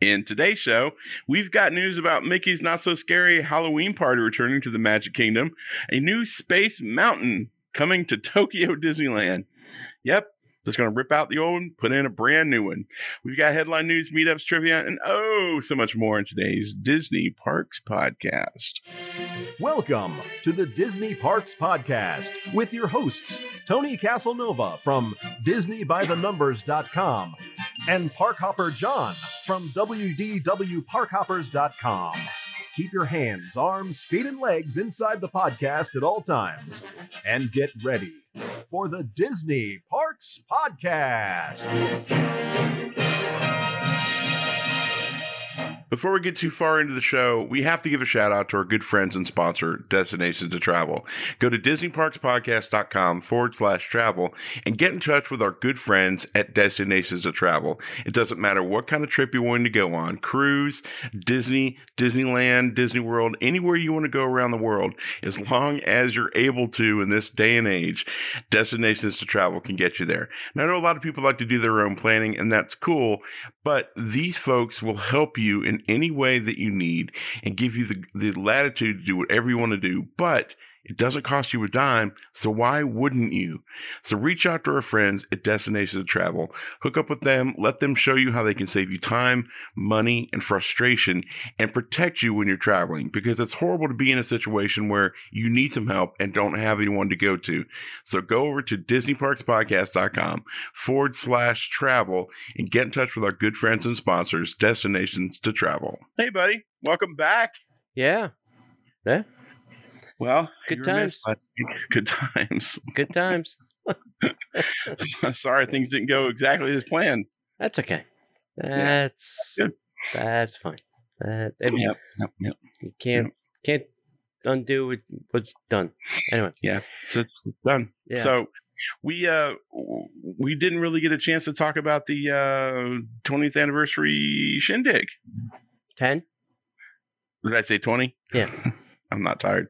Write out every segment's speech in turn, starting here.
In today's show, we've got news about Mickey's Not So Scary Halloween Party returning to the Magic Kingdom, a new Space Mountain coming to Tokyo Disneyland. Yep, just going to rip out the old one, put in a brand new one. We've got headline news, meetups, trivia, and oh, so much more in today's Disney Parks podcast. Welcome to the Disney Parks Podcast with your hosts, Tony Casanova from DisneyByTheNumbers.com and Parkhopper John from WDWParkhoppers.com. Keep your hands, arms, feet, and legs inside the podcast at all times. And get ready for the Disney Parks Podcast. Before we get too far into the show, we have to give a shout out to our good friends and sponsor, Destinations to Travel. Go to DisneyParksPodcast.com forward slash travel and get in touch with our good friends at Destinations to Travel. It doesn't matter what kind of trip you're wanting to go on cruise, Disney, Disneyland, Disney World, anywhere you want to go around the world, as long as you're able to in this day and age, Destinations to Travel can get you there. Now, I know a lot of people like to do their own planning, and that's cool, but these folks will help you in any way that you need and give you the, the latitude to do whatever you want to do. But it doesn't cost you a dime, so why wouldn't you? So reach out to our friends at Destinations to Travel, hook up with them, let them show you how they can save you time, money, and frustration and protect you when you're traveling because it's horrible to be in a situation where you need some help and don't have anyone to go to. So go over to DisneyParksPodcast.com forward slash travel and get in touch with our good friends and sponsors, Destinations to Travel. Hey, buddy, welcome back. Yeah. Yeah. Well, Good times. Good times. Good times. Sorry, things didn't go exactly as planned. That's okay. That's Good. that's fine. That I mean, Yep, yep, yep. you can't can't undo what, what's done. Anyway, Yeah, it's, it's, it's done. yeah. So we uh we didn't really get a chance to talk about the uh 20th anniversary shindig. ten. Did I say 20? Yeah. I'm not tired.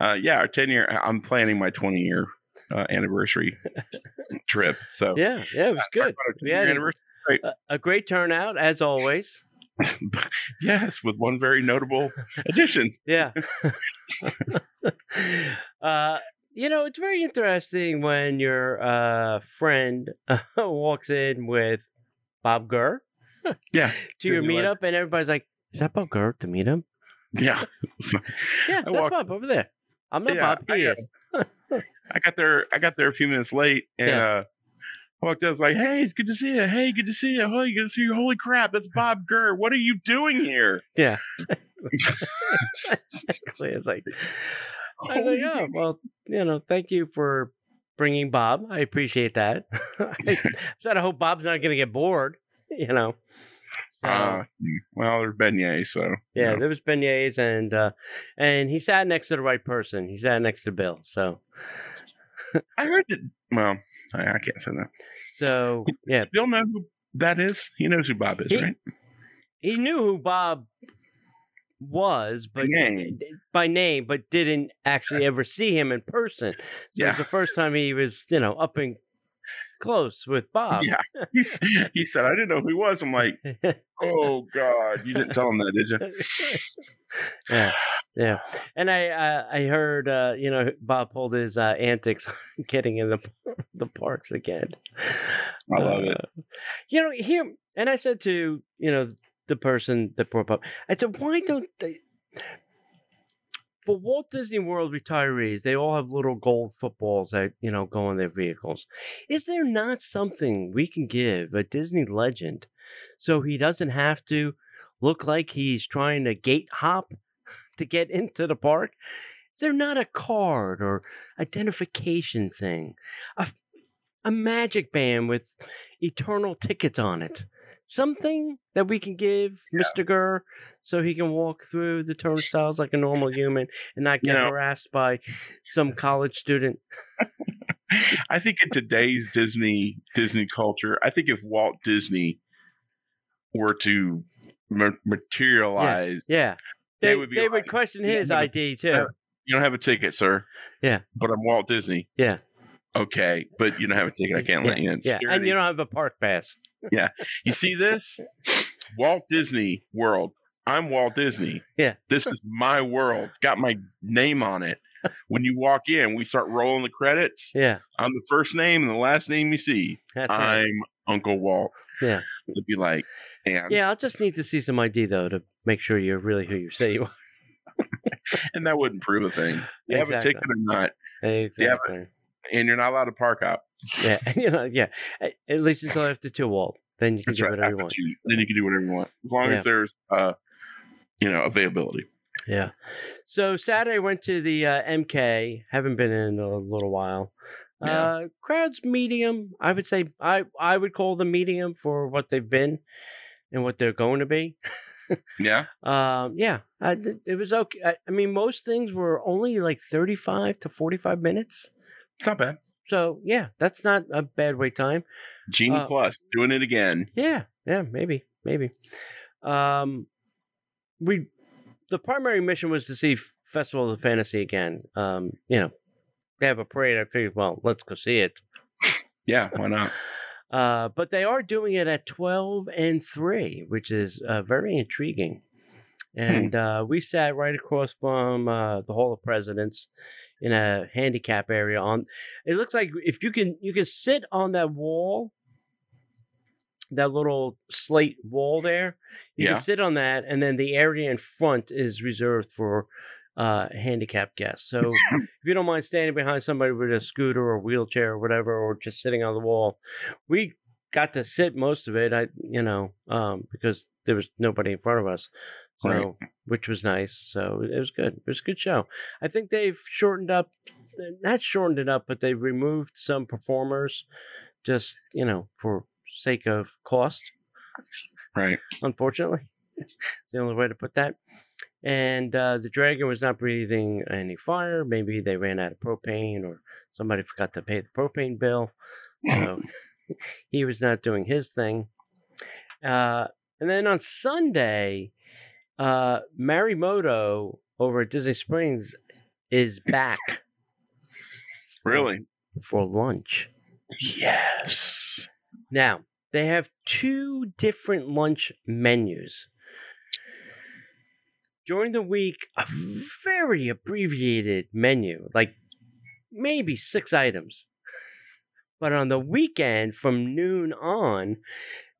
Uh yeah, our 10 year I'm planning my 20 year uh, anniversary trip. So Yeah, yeah, it was good. We had a- anniversary. A, a great turnout as always. yes, with one very notable addition. Yeah. uh, you know, it's very interesting when your uh, friend walks in with Bob Gurr Yeah. to your meetup, and everybody's like, "Is that Bob Gurr to meet him?" Yeah. Yeah, I that's walked- Bob over there. I'm not Yeah, Bob. I He got- I got there. I got there a few minutes late, and Yeah. uh, I walked in. I was like, "Hey, it's good to see you. Hey, good to see you. Hey, good to see you. Holy crap, that's Bob Gurr. What are you doing here?" Yeah. exactly. It's like, I was like, oh, well, you know, thank you for bringing Bob. I appreciate that. I said, I hope Bob's not going to get bored, you know. So, Uh, well, there's beignets, so yeah, you know. there was beignets, and uh, and he sat next to the right person. He sat next to Bill. So, I heard that. Well, I, I can't say that. so yeah, Bill know who that is. He knows who Bob is, He- right? he knew who Bob was, but name. by name, but didn't actually ever see him in person. So Yeah. it's the first time he was, you know, up and close with Bob. Yeah. He, he said, "I didn't know who he was." I'm like, "Oh God, you didn't tell him that, did you?" yeah, yeah. And I, uh, I heard, uh, you know, Bob pulled his uh, antics getting in the the parks again. I love it. Uh, You know, here, and I said to you know the person that brought up, I said, why don't they? For Walt Disney World retirees, they all have little gold footballs that you know go on their vehicles. Is there not something we can give a Disney legend so he doesn't have to look like he's trying to gate hop to get into the park? Is there not a card or identification thing? A, a magic band with eternal tickets on it? Something that we can give Mr. Gurr so he can walk through the turnstiles like a normal human and not You get know- harassed by some college student. I think in today's Disney Disney culture, I think if Walt Disney were to ma- materialize, Yeah. They They, would be they like, would question his don't a- ID too. you don't have a ticket, sir. Yeah. but I'm Walt Disney. Yeah. Okay, but you don't have a ticket. I can't let you in. Yeah. And you don't have a park pass. You see this? Walt Disney World. I'm Walt Disney. Yeah. This is my world. It's got my name on it. When you walk in, we start rolling the credits. Yeah, I'm the first name and the last name you see. that's. I'm Uncle Walt. Yeah. To be like, and Yeah, I'll just need to see some ID though to make sure you're really who you say you are. and that wouldn't prove a thing. You have a ticket or not, Exactly. and you're not allowed to park out. Yeah, you know, yeah. A- At least until after two Walt, then you can That's do right. whatever you want. two, then you can do whatever you want, as long Yeah. as there's, uh, you know, availability. Yeah. So Saturday went to the uh, MK. Haven't been in a little while. Yeah. Uh, crowds medium. I would say I I would call them medium for what they've been and what they're going to be. Yeah, Um, yeah, I, it was okay. I, I mean, most things were only like thirty-five to forty-five minutes. it's not bad. So yeah, that's not a bad wait time. Genie Uh, Plus doing it again. Yeah, yeah, maybe, maybe. Um, we the primary mission was to see Festival of Fantasy again. Um, you know, they have a parade. I figured, well, let's go see it. Yeah, why not? Uh, but they are doing it at twelve and three, which is uh, very intriguing. And uh, we sat right across from uh, the Hall of Presidents in a handicap area. On it looks like if you can you can sit on that wall, that little slate wall there. You Yeah. can sit on that, and then the area in front is reserved for uh, handicapped guests. So if you don't mind standing behind somebody with a scooter or wheelchair or whatever, or just sitting on the wall, we got to sit most of it. I, you know, um, because there was nobody in front of us, so Right. which was nice. So it was good. It was a good show. I think they've shortened up, not shortened it up, but they've removed some performers, just you know, for sake of cost. Right. Unfortunately, it's the only way to put that. And uh, the dragon was not breathing any fire. Maybe they ran out of propane, or somebody forgot to pay the propane bill. So he was not doing his thing. Uh, and then on Sunday, uh, Morimoto over at Disney Springs is back Really? for lunch. Yes. Now, they have two different lunch menus. During the week, a very abbreviated menu, like maybe six items. But on the weekend, from noon on,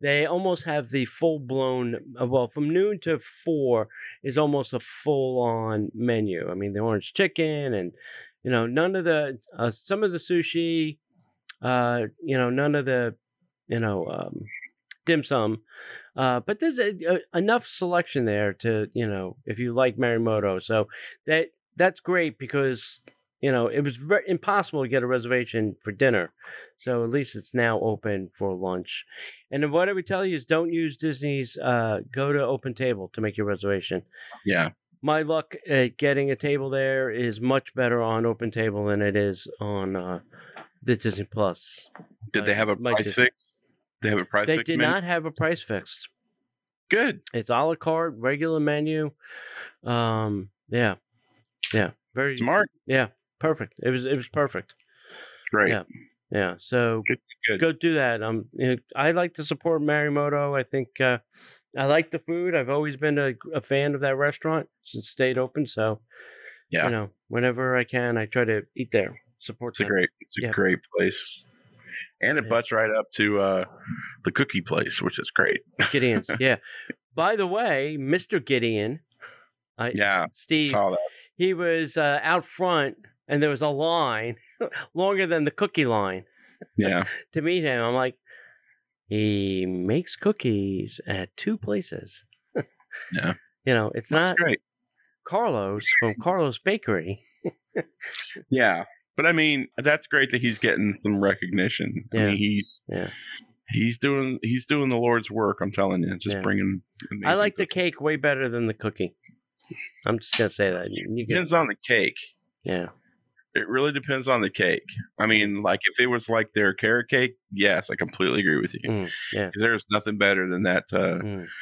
they almost have the full blown, well, from noon to four is almost a full on menu. I mean, the orange chicken and, you know, none of the, uh, some of the sushi, uh, you know, none of the, you know, um, dim sum. Uh, but there's a, a, enough selection there to, you know, if you like Morimoto. So that that's great because, you know, it was very impossible to get a reservation for dinner. So at least it's now open for lunch. And then what I would tell you is don't use Disney's uh, go to open table to make your reservation. Yeah. My luck at getting a table there is much better on open table than it is on uh, the Disney Plus. Did they have a price Disney- fix? They have a price They did menu? not have a price fixed. Good. It's a la carte, regular menu. Um, yeah, yeah, very Smart. Yeah, perfect. It was it was perfect. Great. Yeah. Yeah, so Good, good. go do that. Um, you know, I like to support Morimoto. I think uh, I like the food. I've always been a, a fan of that restaurant since it stayed open. So Yeah. you know, whenever I can, I try to eat there. Support It's a great it's a Yeah. great place. And it Yeah. butts right up to uh the cookie place, which is great. Gideon's. yeah. By the way, Mr. Gideon, I Yeah. Steve, Saw that. he was uh, out front and there was a line longer than the cookie line Yeah. to meet him. I'm like, he makes cookies at two places. Yeah. You know, it's That's not great. Carlos from Carlos Bakery. Yeah. But I mean, that's great that he's getting some recognition. I Yeah. mean, he's Yeah. he's doing he's doing the Lord's work. I'm telling you, just Yeah. bringing. I like the cake way better than the cookie. I'm just gonna say that. You, you can, Depends on the cake. yeah, It really depends on the cake. I mean, like if it was like their carrot cake, yes, I completely agree with you. Mm, yeah. Because there's nothing better than that uh, Mm.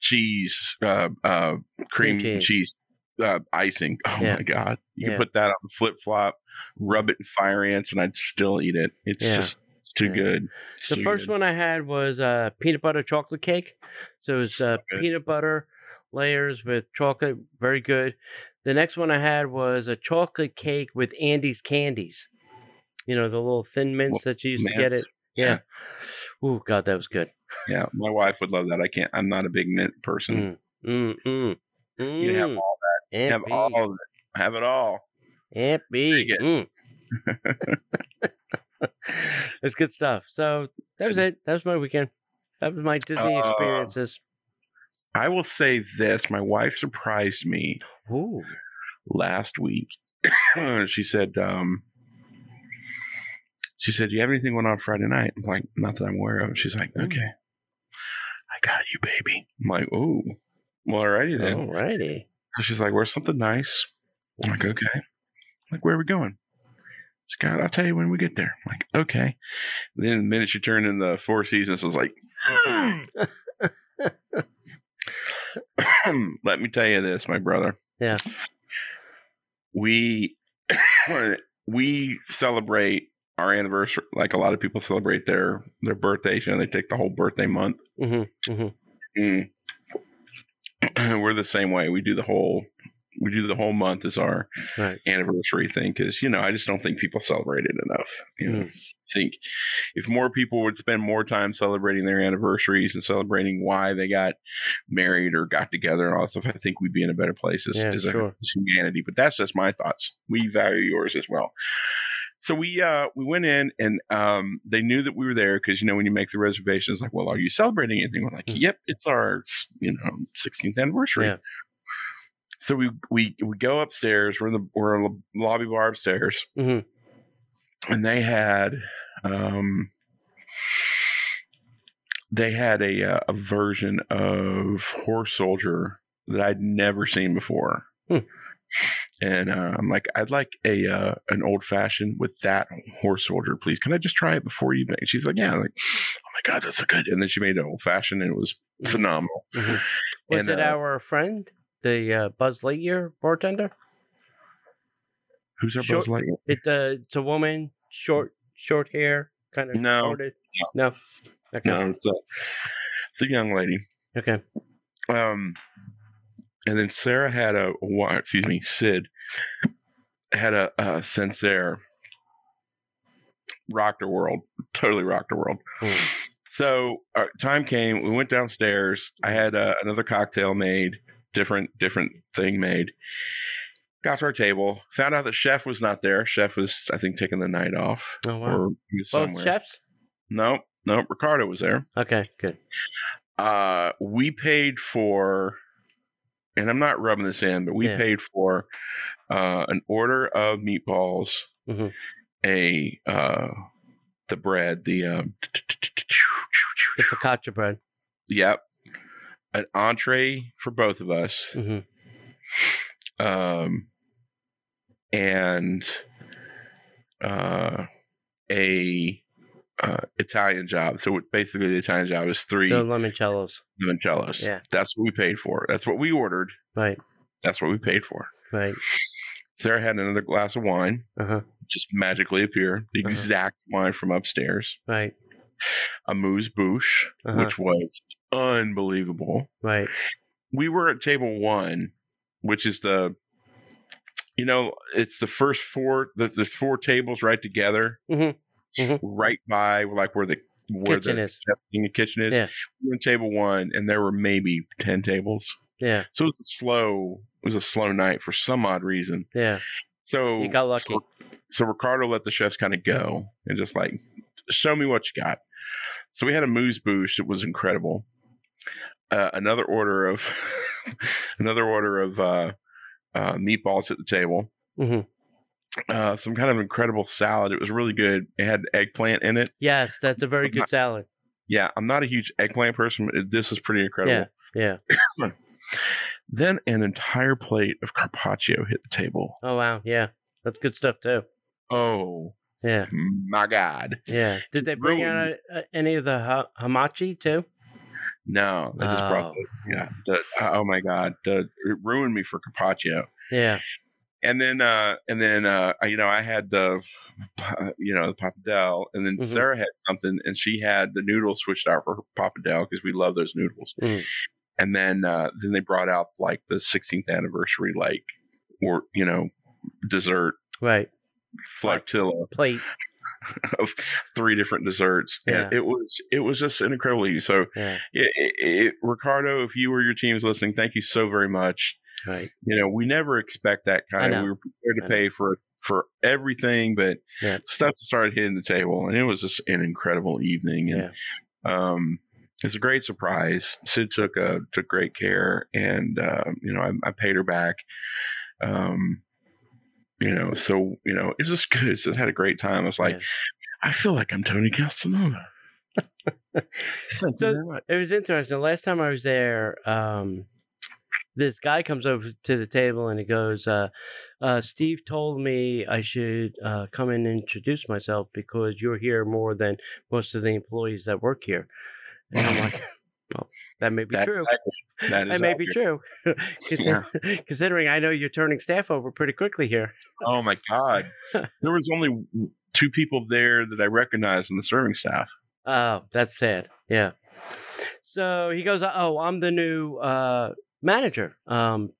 cheese, uh, uh, cream, Cream cheese, cheese. uh, icing. Oh Yeah. my god! You Yeah. can put that on flip flop, rub it in fire ants, and I'd still eat it. It's Yeah. just too Yeah. good. The Too first good. one I had was uh, peanut butter chocolate cake. So it's So uh, good. peanut butter layers with chocolate, very good. The next one I had was a chocolate cake with Andes candies. You know the little thin mints that you used to get it. Yeah. Oh God, that was good. Yeah, my wife would love that. I can't. I'm not a big mint person. Mm, mm, mm. You have mm. all Aunt have B. all of it. Have it all. Aunt B. It. Mm. it's good stuff. So that was it. That was my weekend. That was my Disney Uh, experiences. I will say this: my wife surprised me Ooh. last week. she said, um, "She said, do you have anything going on Friday night?" I'm like, "Not that I'm aware of." She's like, Mm. "Okay, I got you, baby." I'm like, "Ooh, well, alrighty then." Alrighty. So she's like, "Where's something nice?" I'm like, "Okay." I'm like, "Where are we going?" She's like, "I'll tell you when we get there." I'm like, "Okay." then the minute she turned in the Four Seasons, I was like, "Let me tell you this, my brother." Yeah. We we celebrate our anniversary like a lot of people celebrate their their birthdays. You know, they take the whole birthday month. hmm hmm Mm. We're the same way. We do the whole we do the whole month as our Right. anniversary thing because you know I just don't think people celebrate it enough. You know, I think if more people would spend more time celebrating their anniversaries and celebrating why they got married or got together and all that stuff, I think we'd be in a better place as, Yeah, as, a, as humanity. But that's just my thoughts. We value yours as well. So we uh we went in and um they knew that we were there because you know when you make the reservations like well are you celebrating anything we're like Mm. yep it's our you know 16th anniversary Yeah. So we we we go upstairs we're in the we're in the lobby bar upstairs hmm and they had um they had a uh, a version of horse soldier that I'd never seen before. Hmm. And uh, I'm like, I'd like a uh, an old fashioned with that horse soldier, please. Can I just try it before you? Make? She's like, yeah. I'm like, oh my god, that's so good. And then she made an old fashioned, and it was Mhm. phenomenal. hmm Was And, it uh, our friend, the uh, Buzz Lightyear bartender? Who's our Short- Buzz Lightyear? It, uh, it's a woman, short, short hair, kind of No. parted. No. Okay. No, it's a, it's a young lady. Okay. Um, and then Sarah had a, wa- excuse me, Sid had a, a Sancerre. Rocked her world, totally rocked her world. Mm. So our time came. We went downstairs. I had uh, another cocktail made, different different thing made. Got to our table. Found out the chef was not there. Chef was, I think, taking the night off Oh wow. or he was Both somewhere. chefs. No, no, Ricardo was there. Okay. Good. uh we paid for and i'm not rubbing this in but we Yeah. paid for uh an order of meatballs Mhm. a uh the bread the um The focaccia bread. yep an entree for both of us hmm um and uh a uh, Italian job. So basically, the Italian job is three The limoncellos. limoncellos. Yeah. That's what we paid for. That's what we ordered. Right. That's what we paid for. Right. Sarah had another glass of wine, Uh huh. just magically appear, the Uh-huh. exact wine from upstairs. Right. A moose bouche, Uh-huh. which was unbelievable. Right. We were at table one, which is the, you know, it's the first four. The, there's four tables right together, Mhm. Mhm. right by like where the where Kitchen the is. the kitchen is. Yeah. We were in table one, and there were maybe ten tables. Yeah. So it was a slow. It was a slow night for some odd reason. Yeah. So You got lucky. So, so Ricardo let the chefs kind of go and just like show me what you got. So we had a moose bouche. It was incredible. Uh, another order of another order of uh, uh, meatballs at the table. Mhm. Uh, some kind of incredible salad. It was really good. It had eggplant in it. Yes, that's a very good salad. Yeah, I'm not a huge eggplant person, but this was pretty incredible. Yeah. yeah. Then an entire plate of carpaccio hit the table. Oh wow. Yeah. That's good stuff too. Oh Yeah. my god! Yeah. Did they bring out Ruined. uh, any of the ha- hamachi too? No, they just brought Oh. the yeah. The, oh my god, the, it ruined me for carpaccio. Yeah. and then uh and then uh you know I had the you know the pappardelle, and then Mhm. Sarah had something, and she had the noodles switched out for pappardelle because we love those noodles. Mm. And then uh then they brought out like the 16th anniversary like or you know dessert Right. flotilla Plate. of three different desserts, Yeah. and it was it was just an incredible. evening. So Yeah. it, it, it, Ricardo, if you or your team's listening, thank you so very much. Right. You know, we never expect that kind of. We were prepared to pay for for everything, but Yeah. stuff started hitting the table, and it was just an incredible evening. And um, it's a great surprise. Sid took a, took great care, and uh, you know, I, I paid her back. Um, you know, so you know, it's just good. Just had a great time. It's like Yeah. I feel like I'm Tony Casanova. So- It was interesting. The last time I was there, um, this guy comes over to the table and he goes, uh, uh, "Steve told me I should uh, come and introduce myself because you're here more than most of the employees that work here." And I'm like, "Well, that may be That's true. That may be true, Consi- considering I know you're turning staff over pretty quickly here." Oh my god! There was only two people there that I recognized in the serving staff. Oh, that's sad. Yeah. So he goes, "Oh, I'm the new uh, manager. Um,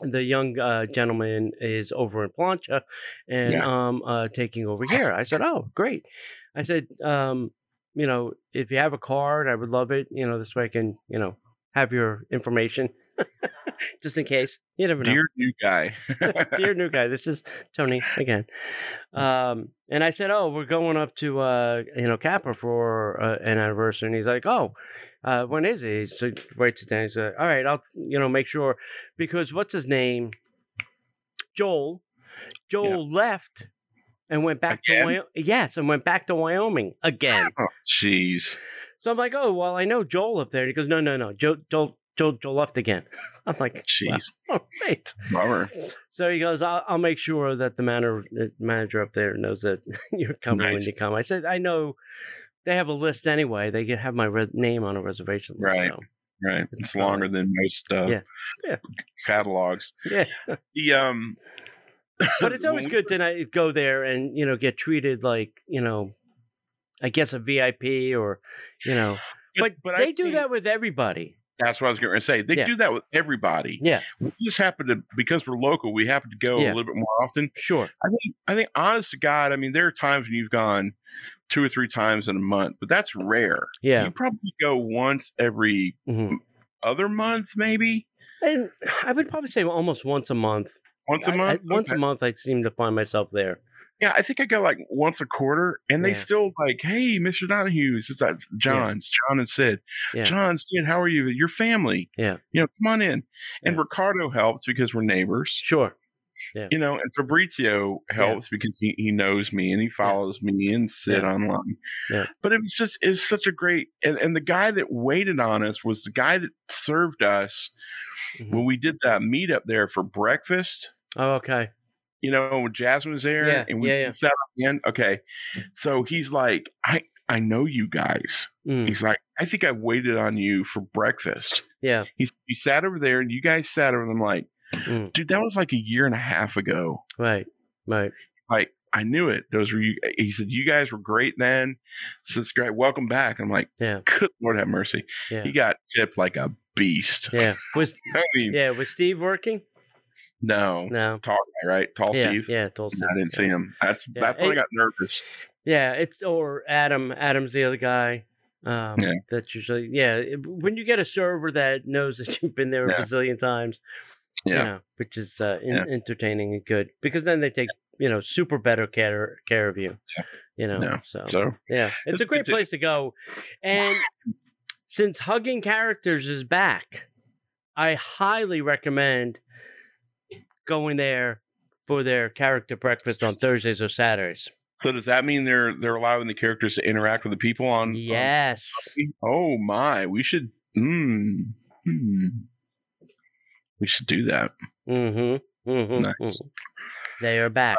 the young uh, gentleman is over in Plancha, and Yeah. um, uh, taking over here." I said, "Oh, great." I said, um, "You know, if you have a card, I would love it. You know, this way I can, you know, have your information, just in case. You never know." Dear new guy. dear new guy this is tony again um and i said oh we're going up to uh you know Capa for uh, an anniversary and he's like oh uh when is it so he writes it down he's like all right i'll you know make sure because what's his name joel joel left and went back Again? to wyoming yes and went back to wyoming again oh, jeez. So i'm like oh well i know joel up there and he goes no no no joel joel joel, joel left again i'm like Jeez. all right Bummer. so he goes, I'll, I'll make sure that the manager, manager up there knows that you're coming when you come. I said, I know they have a list anyway. They can have my res- name on a reservation list. Right. So, Right. It's It's longer than most uh, Yeah. Yeah. catalogs. yeah. The um But it's always good to not go there and, you know, get treated like, you know, I guess a VIP or, you know, but, but they I've do seen- that with everybody. That's what I was going to say. They Yeah. do that with everybody. Yeah, We just happen to because we're local. We happen to go Yeah. a little bit more often. sure. I think. I think, honest to God, I mean, there are times when you've gone two or three times in a month, but that's rare. Yeah. You probably go once every hmm other month, maybe And I would probably say almost once a month. once a month. once Okay. a month, I seem to find myself there. Yeah, I think I go like once a quarter, and they Yeah. still like, "Hey, Mister Donahue's, it's that John's, John and Sid, Yeah. John, Sid, how are you? Your family, Yeah. you know, come on in." And Yeah. Ricardo helps because we're neighbors, Sure. you know, and Fabrizio helps because he, he knows me and he follows me and Sid Yeah. online. Yeah. But it was just it's such a great and, and the guy that waited on us was the guy that served us Mhm. when we did that meetup there for breakfast. Oh, okay. You know, when Jasmine was there Yeah, and we yeah, yeah. sat on the. Okay. So he's like, I, I know you guys. Mm, He's like, I think I waited on you for breakfast. yeah. He's, he sat over there and you guys sat over them like, Mm. dude, that was like a year and a half ago. Right. Right. It's like, I knew it. Those were you. He said, you guys were great then. It's great. Welcome back. I'm like, Yeah. good Lord have mercy. Yeah. He got tipped like a beast. Yeah. Was I mean, yeah, was Steve working? No. No. Tall guy, right? Tall yeah, Steve. yeah, tall Steve. I didn't yeah. see him. That's Yeah, that's when I got nervous. Yeah, it's or Adam. Adam's the other guy. Um, Yeah. That's usually yeah. When you get a server that knows that you've been there a bazillion times, Yeah. you know, which is uh, in, entertaining and good because then they take you know super better care care of you. Yeah. You know, Yeah. so So yeah, it's It's a great place to go, and since hugging characters is back, I highly recommend going there for their character breakfast on Thursdays or Saturdays. So does that mean they're they're allowing the characters to interact with the people on? on- Yes. oh my, we should. Mm, hmm. We should do that. Mm-hmm. mm-hmm Nice. They are back.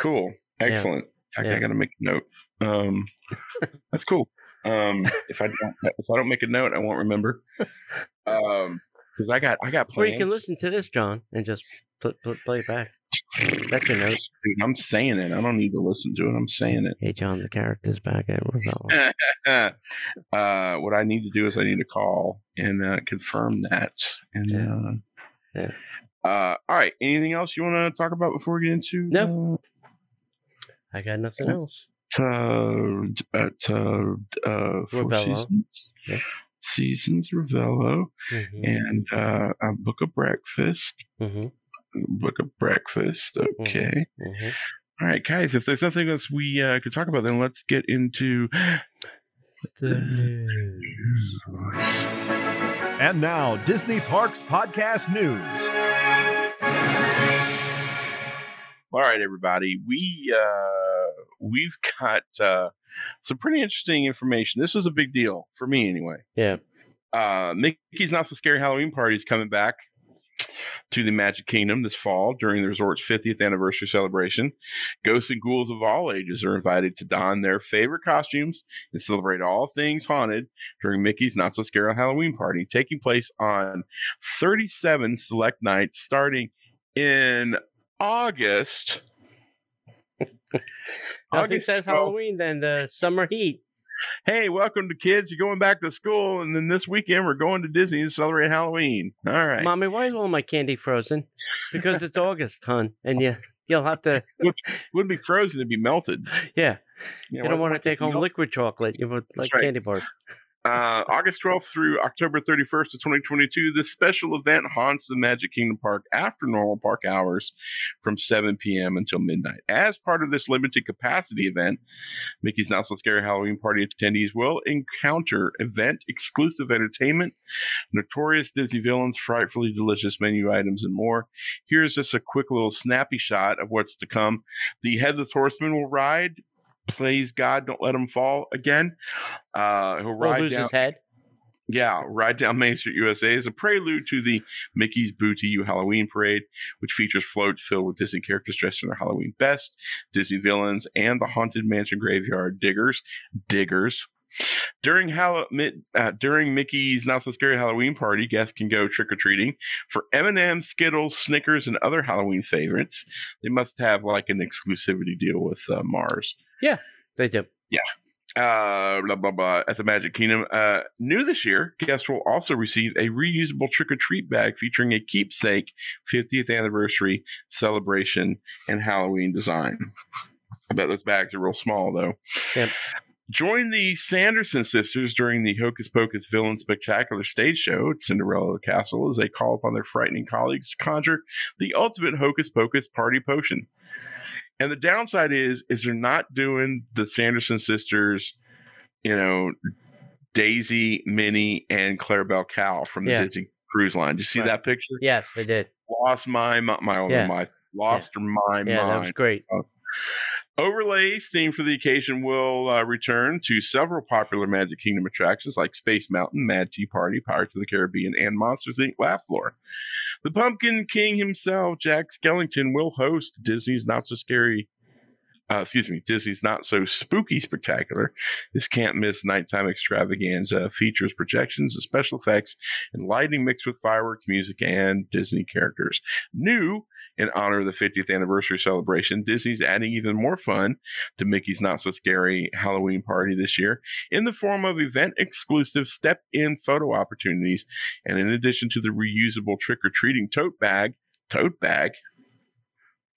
Cool. Excellent. In fact, Yeah. I got to make a note. Um, that's cool. Um, if I don't, if I don't make a note, I won't remember. Um, because I got I got or plans. you can listen to this, John, and just pl- pl- play it back. That's your note. I'm saying it. I don't need to listen to it. I'm saying it. Hey, John, the character's back at Ravello. uh, what I need to do is I need to call and uh, confirm that. And Yeah. uh, Yeah. uh, all right. Anything else you want to talk about before we get into No. I got nothing else. uh, at uh, uh, Four. Seasons? Yeah. Seasons Ravello Mm-hmm. and uh, a book of breakfast. Mm-hmm. Book of breakfast. Okay. Mm-hmm. All right, guys. If there's nothing else we uh, could talk about, then let's get into. the And now, Disney Parks Podcast News. All right, everybody. We uh, we've got uh, some pretty interesting information. This is a big deal for me, anyway. Yeah. Uh, Mickey's Not So Scary Halloween Party is coming back to the Magic Kingdom this fall during the resort's 50th anniversary celebration. Ghosts and ghouls of all ages are invited to don their favorite costumes and celebrate all things haunted during Mickey's Not So Scary Halloween Party, taking place on 37 select nights starting in August. Nothing August says 12th. Halloween than the summer heat. Hey, welcome to kids. You're going back to school, and then this weekend we're going to Disney to celebrate Halloween. All right. Mommy, why is all my candy frozen? Because it's August, hon, and you you'll have to. It wouldn't be frozen; it'd be melted. Yeah, You, you don't want to take home liquid chocolate. You would like right. candy bars. Uh, August 12th through October 31st of 2022, this special event haunts the Magic Kingdom Park after normal park hours from 7 p.m. until midnight. As part of this limited capacity event, Mickey's Not So Scary Halloween Party attendees will encounter event exclusive entertainment, notorious Disney villains, frightfully delicious menu items, and more. Here's just a quick little snappy shot of what's to come. The Headless Horseman will ride. Please God, don't let him fall again. Uh, he'll ride lose down. his head. Yeah, Ride Down Main Street USA is a prelude to the Mickey's Boo to You Halloween Parade, which features floats filled with Disney characters dressed in their Halloween best, Disney villains, and the Haunted Mansion Graveyard Diggers. Diggers. During Hall- uh, during Mickey's Not So Scary Halloween Party, guests can go trick or treating for M&M, Skittles, Snickers, and other Halloween favorites. They must have like an exclusivity deal with uh, Mars Yeah, they do. Yeah. Uh, blah blah blah at the Magic Kingdom. Uh, new this year, guests will also receive a reusable trick or treat bag featuring a keepsake 50th anniversary celebration and Halloween design. I bet those bags are real small though. Yep. Join the Sanderson sisters during the Hocus Pocus Villain Spectacular stage show at Cinderella Castle as they call upon their frightening colleagues to conjure the ultimate Hocus Pocus party potion. And the downside is, is they're not doing the Sanderson sisters, you know, Daisy, Minnie, and Clarabelle Cow from the Yeah. Disney Cruise Line. Did you see Right. that picture? Yes, they did. Lost my my my, Yeah. my lost my Yeah, that was mind. great. Uh, Overlays themed for the occasion will uh, return to several popular Magic Kingdom attractions like Space Mountain, Mad Tea Party, Pirates of the Caribbean, and Monsters Inc. Laugh Floor. The Pumpkin King himself, Jack Skellington, will host Disney's Not So Scary. Uh, excuse me, Disney's Not So Spooky Spectacular. This can't miss nighttime extravaganza features projections special effects and lighting mixed with fireworks, music, and Disney characters. New in honor of the 50th anniversary celebration, Disney's adding even more fun to Mickey's Not So Scary Halloween Party this year in the form of event exclusive step in photo opportunities. And in addition to the reusable trick or treating tote bag, tote bag.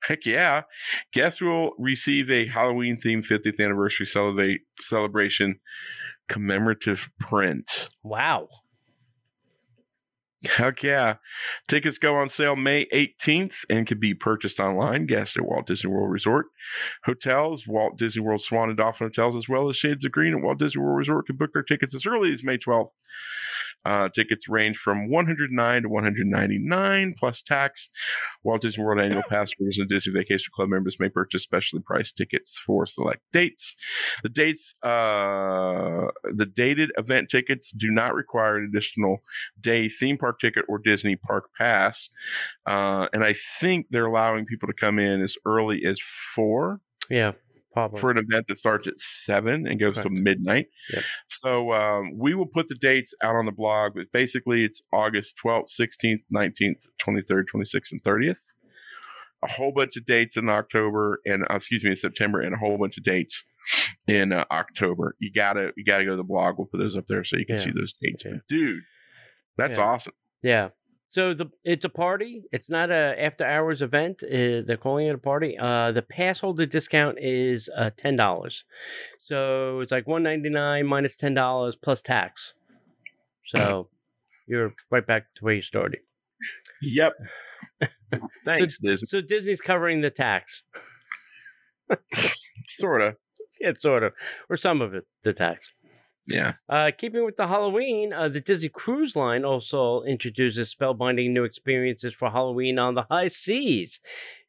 Heck yeah. Guests will receive a Halloween themed 50th anniversary celebrate, celebration commemorative print. Wow. Heck yeah. Tickets go on sale May 18th and can be purchased online. Guests at Walt Disney World Resort. Hotels, Walt Disney World Swan and Dolphin Hotels, as well as Shades of Green at Walt Disney World Resort can book their tickets as early as May 12th. Uh, tickets range from 109 to 199 plus tax. Walt Disney World annual pass holders and Disney Vacation Club members may purchase specially priced tickets for select dates. The dates, uh, the dated event tickets do not require an additional day theme park ticket or Disney park pass. Uh, and I think they're allowing people to come in as early as four Yeah, probably. for an event that starts at seven and goes Correct. to midnight. Yep. So um, we will put the dates out on the blog, but basically it's August 12th, 16th, 19th, 23rd, 26th, and 30th. a whole bunch of dates in October and uh, excuse me, in September, and a whole bunch of dates in uh, October. You gotta you gotta go to the blog. We'll put those up there so you can Yeah. see those dates. Yeah. But dude, that's Yeah. awesome. Yeah. So the it's a party. It's not a after hours event. Uh, they're calling it a party. Uh, the pass holder discount is uh, ten dollars. So it's like one ninety nine minus ten dollars plus tax. So you're right back to where you started. Yep. Thanks, Disney. So Disney's covering the tax. Sort of. Yeah, sort of, or some of it, the tax. Yeah. Uh, keeping with the Halloween, uh, the Disney Cruise Line also introduces spellbinding new experiences for Halloween on the high seas.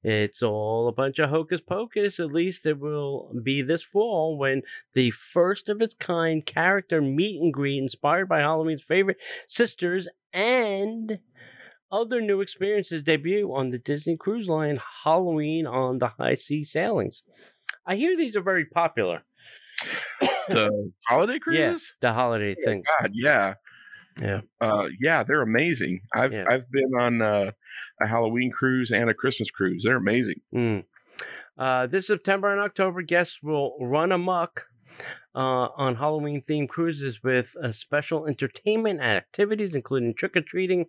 It's all a bunch of hocus pocus. At least it will be this fall when the first of its kind character meet and greet inspired by Halloween's favorite sisters and other new experiences debut on the Disney Cruise Line Halloween on the high sea sailings. I hear these are very popular. The holiday cruises. Yeah, the holiday Oh, things. God, yeah. Yeah. Uh, yeah, they're amazing. I've Yeah. I've been on uh, a Halloween cruise and a Christmas cruise. They're amazing. Mm. Uh, this September and October, guests will run amok uh, on Halloween themed cruises with uh, special entertainment and activities, including trick or treating,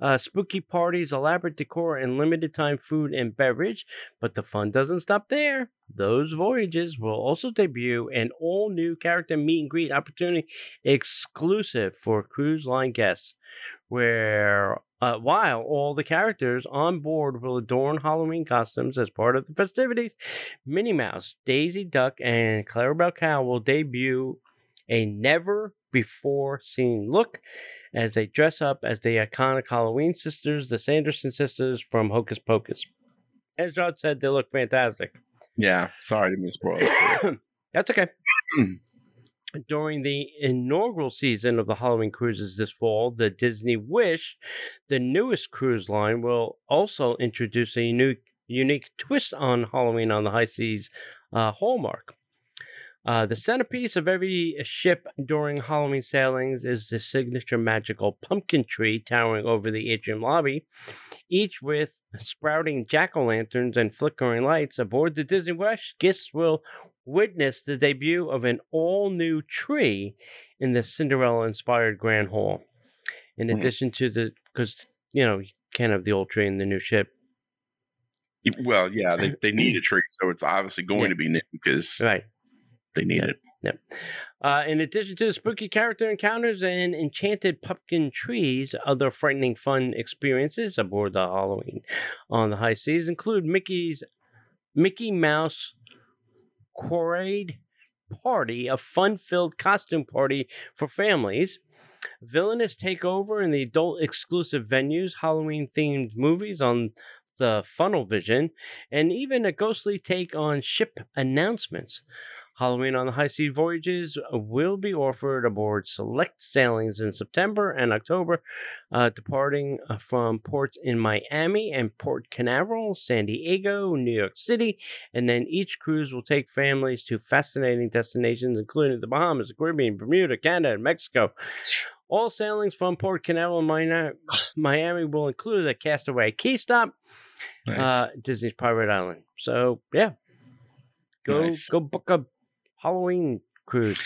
uh, spooky parties, elaborate decor, and limited time food and beverage. But the fun doesn't stop there. Those voyages will also debut an all new character meet and greet opportunity exclusive for cruise line guests, where uh, while all the characters on board will adorn Halloween costumes as part of the festivities, Minnie Mouse, Daisy Duck, and Clarabelle Cow will debut a never before seen look as they dress up as the iconic Halloween sisters, the Sanderson sisters from Hocus Pocus. As John said, they look fantastic. Yeah. Sorry to spoil. That's okay. During the inaugural season of the Halloween cruises this fall, the Disney Wish, the newest cruise line, will also introduce a new unique twist on Halloween on the high seas uh, hallmark. Uh, the centerpiece of every ship during Halloween sailings is the signature magical pumpkin tree towering over the atrium lobby, each with sprouting jack o' lanterns and flickering lights. Aboard the Disney Wish, guests will witness the debut of an all new tree in the Cinderella inspired Grand Hall. In Hmm. addition to the, because, you know, you can't have the old tree in the new ship. well, yeah, they, they need a tree, so it's obviously going Yeah. to be new because Right. they need it. Uh, in addition to the spooky character encounters and enchanted pumpkin trees, other frightening fun experiences aboard the Halloween on the high seas include Mickey's Mickey Mouse Quarade Party, a fun-filled costume party for families. Villainous takeover in the adult exclusive venues, Halloween themed movies on the Funnel Vision, and even a ghostly take on ship announcements. Halloween on the high sea voyages will be offered aboard select sailings in September and October, uh, departing uh, from ports in Miami and Port Canaveral, San Diego, New York City, and then each cruise will take families to fascinating destinations, including the Bahamas, the Caribbean, Bermuda, Canada, and Mexico. All sailings from Port Canaveral and Miami will include a Castaway Cay Stop, Nice. uh, Disney's Pirate Island. So yeah, go Nice. go book a Halloween cruise.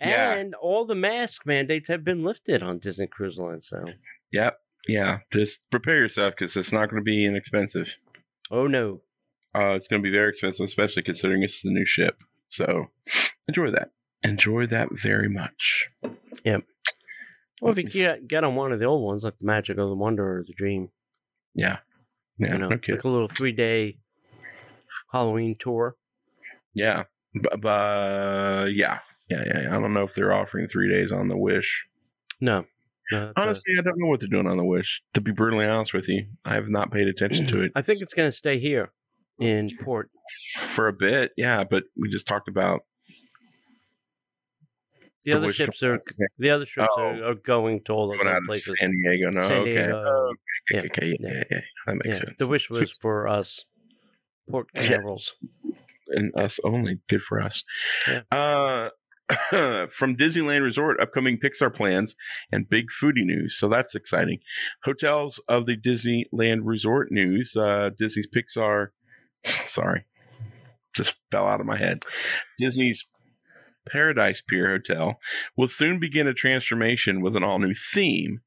Yeah. And all the mask mandates have been lifted on Disney Cruise Line. So yep. Yeah. Just prepare yourself because it's not going to be inexpensive. oh no, Uh, it's going to be very expensive, especially considering it's the new ship. So enjoy that. Enjoy that very much. Yep. Well if you get get on one of the old ones like the Magic of the Wonder or the Dream, Yeah. Yeah. you know, no like a little three day Halloween tour. Yeah. But, but yeah. yeah. Yeah. I don't know if they're offering three days on the Wish. No, no that's a- Honestly, I don't know what they're doing on the Wish. To be brutally honest with you, I have not paid attention to it I think it's going to stay here in port. for a bit. Yeah, but we just talked about The, the other ships are the other ships Oh. are, are going to all those going other of places. San Diego. No, San okay. Diego, Oh, yeah, okay, okay, yeah, yeah. yeah. That makes Yeah, sense. the wish was for us, Port Yes. And us only. Good for us. Yeah. Uh, from Disneyland Resort, upcoming Pixar plans and big foodie news. So that's exciting. Hotels of the Disneyland Resort news. Uh, Disney's Pixar. Sorry, just fell out of my head. Disney's Paradise Pier Hotel will soon begin a transformation with an all new theme.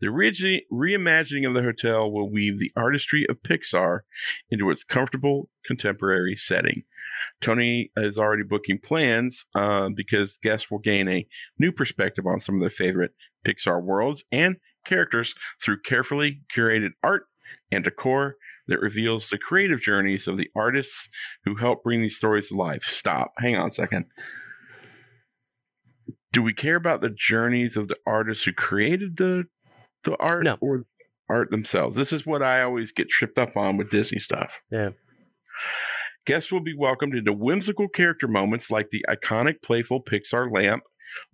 The re- reimagining of the hotel will weave the artistry of Pixar into its comfortable contemporary setting. Tony is already booking plans uh, because guests will gain a new perspective on some of their favorite Pixar worlds and characters through carefully curated art and decor that reveals the creative journeys of the artists who help bring these stories to life. Stop. Hang on a second do we care about the journeys of the artists who created the the art no. or art themselves? This is what I always get tripped up on with Disney stuff. Yeah. Guests will be welcomed into whimsical character moments like the iconic playful Pixar lamp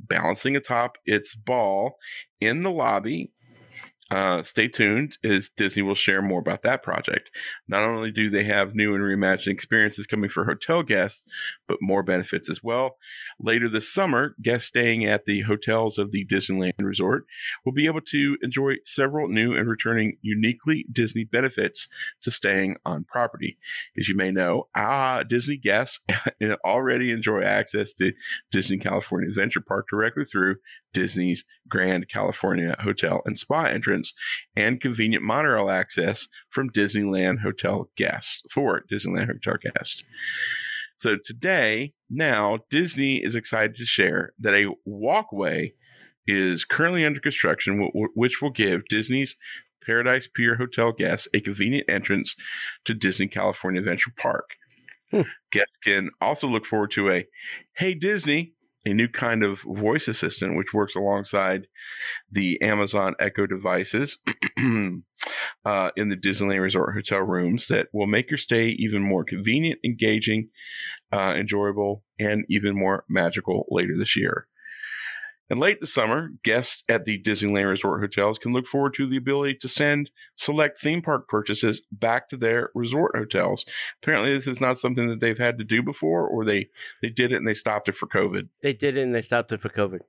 balancing atop its ball in the lobby uh, stay tuned as Disney will share more about that project. Not only do they have new and reimagined experiences coming for hotel guests, but more benefits as well. Later this summer, guests staying at the hotels of the Disneyland Resort will be able to enjoy several new and returning uniquely Disney benefits to staying on property. As you may know, ah, Disney guests already enjoy access to Disney California Adventure Park directly through Disney's Grand California Hotel and Spa entrance and convenient monorail access from Disneyland Hotel guests for Disneyland Hotel guests. So today, now Disney is excited to share that a walkway is currently under construction, which will give Disney's Paradise Pier Hotel guests a convenient entrance to Disney California Adventure Park. Hmm. Guests can also look forward to a Hey Disney a new kind of voice assistant which works alongside the Amazon Echo devices uh, in the Disneyland Resort hotel rooms that will make your stay even more convenient, engaging, uh, enjoyable, and even more magical later this year. And late this summer, guests at the Disneyland Resort hotels can look forward to the ability to send select theme park purchases back to their resort hotels. Apparently, this is not something that they've had to do before, or they they did it and they stopped it for COVID. They did it and they stopped it for COVID.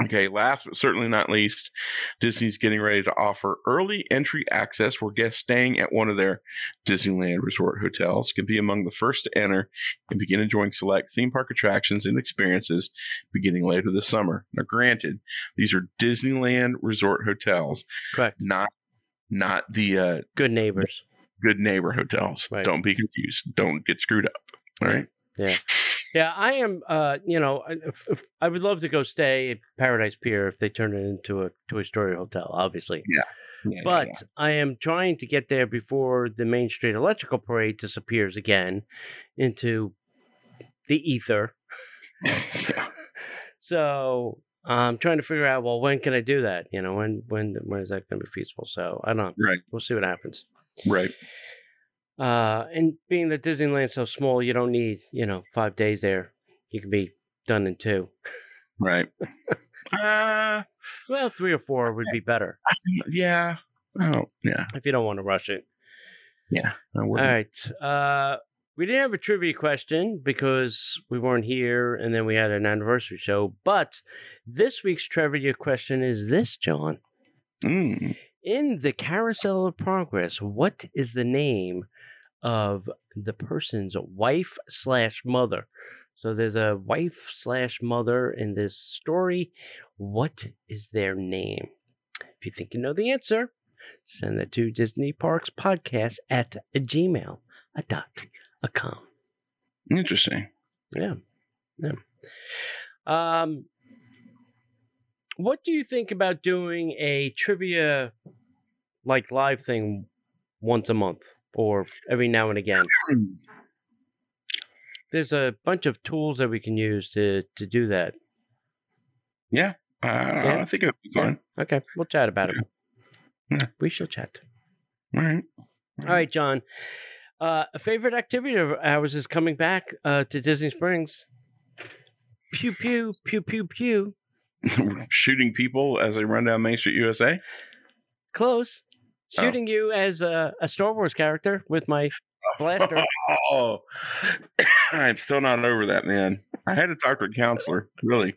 Okay, last but certainly not least, Disney's getting ready to offer early entry access where guests staying at one of their Disneyland resort hotels can be among the first to enter and begin enjoying select theme park attractions and experiences beginning later this summer. Now, granted, these are Disneyland resort hotels, correct? Not not the uh, good neighbors, good neighbor hotels. Right. Don't be confused. Don't get screwed up. All right. Yeah. Yeah, I am. Uh, you know, if, if, I would love to go stay at Paradise Pier if they turn it into a Toy Story hotel. Obviously, yeah. yeah but yeah, yeah. I am trying to get there before the Main Street Electrical Parade disappears again into the ether. so I'm trying to figure out. Well, when can I do that? You know, when when when is that going to be feasible? So I don't know. Right. We'll see what happens. Right. Uh, and being that Disneyland's so small, you don't need you know five days there. You can be done in two. Right. uh, well, three or four would be better. Yeah. Oh, yeah. If you don't want to rush it. Yeah. All right. Uh, we didn't have a trivia question because we weren't here, and then we had an anniversary show. But this week's trivia question is this, John. Mm. In the Carousel of Progress, what is the name of the person's wife slash mother. So there's a wife slash mother in this story. What is their name? If you think you know the answer, send it to Disney Parks Podcast at gmail.com. Interesting. Yeah. Yeah. Um, what do you think about doing a trivia like live thing once a month? Or every now and again. There's a bunch of tools that we can use to to do that. Yeah, uh, yeah. I think it'll be fun. Yeah. Okay, we'll chat about it. Yeah. We shall chat. All right. All right, John. Uh, a favorite activity of ours is coming back uh, to Disney Springs. Pew pew pew pew pew. Shooting people as they run down Main Street, USA. Close. Oh. shooting oh. you as a, a, Star Wars character with my blaster. oh, I'm still not over that, man. I had to talk to a counselor. Really.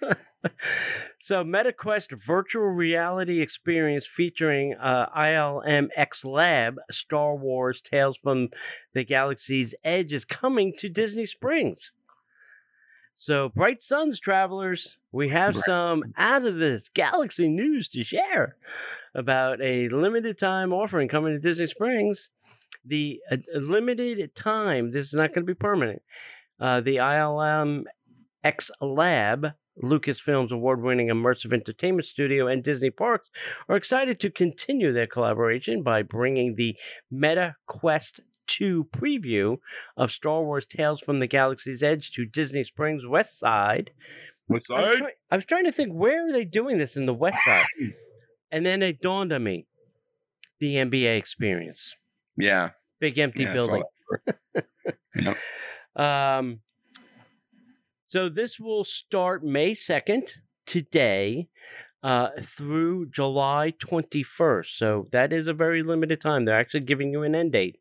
so MetaQuest virtual reality experience featuring uh, ILM X Lab Star Wars Tales from the Galaxy's Edge is coming to Disney Springs. So, Bright Suns travelers, we have Bright some out of this galaxy news to share about a limited time offering coming to Disney Springs. The uh, limited time, this is not going to be permanent. Uh, the ILM X Lab Lucasfilm's award winning immersive entertainment studio and Disney Parks are excited to continue their collaboration by bringing the Meta Quest 2 preview of Star Wars Tales from the Galaxy's Edge to Disney Springs West Side. What's I was, try- I was trying to think, where are they doing this in the West Side? And then it dawned on me the NBA experience. Yeah. Big empty yeah, building. Yep. Um, so this will start May 2nd, today, uh, through July 21st. So that is a very limited time. They're actually giving you an end date.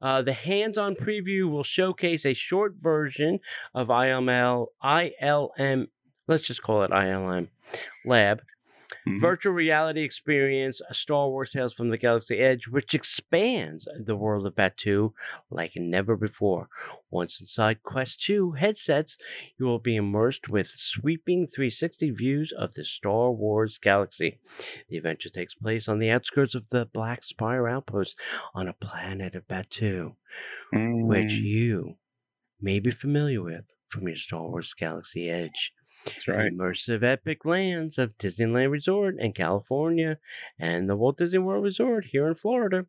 Uh, the hands-on preview will showcase a short version of IML, ILM, let's just call it ILM Lab, Mhm. virtual reality experience, A Star Wars Tales from the Galaxy Edge, which expands the world of Batuu like never before. Once inside Quest 2 headsets, you will be immersed with sweeping 360 views of the Star Wars galaxy. The adventure takes place on the outskirts of the Black Spire Outpost on a planet of Batuu, which Mm, you may be familiar with from your Star Wars Galaxy Edge That's right. immersive epic lands of Disneyland Resort in California and the Walt Disney World Resort here in Florida.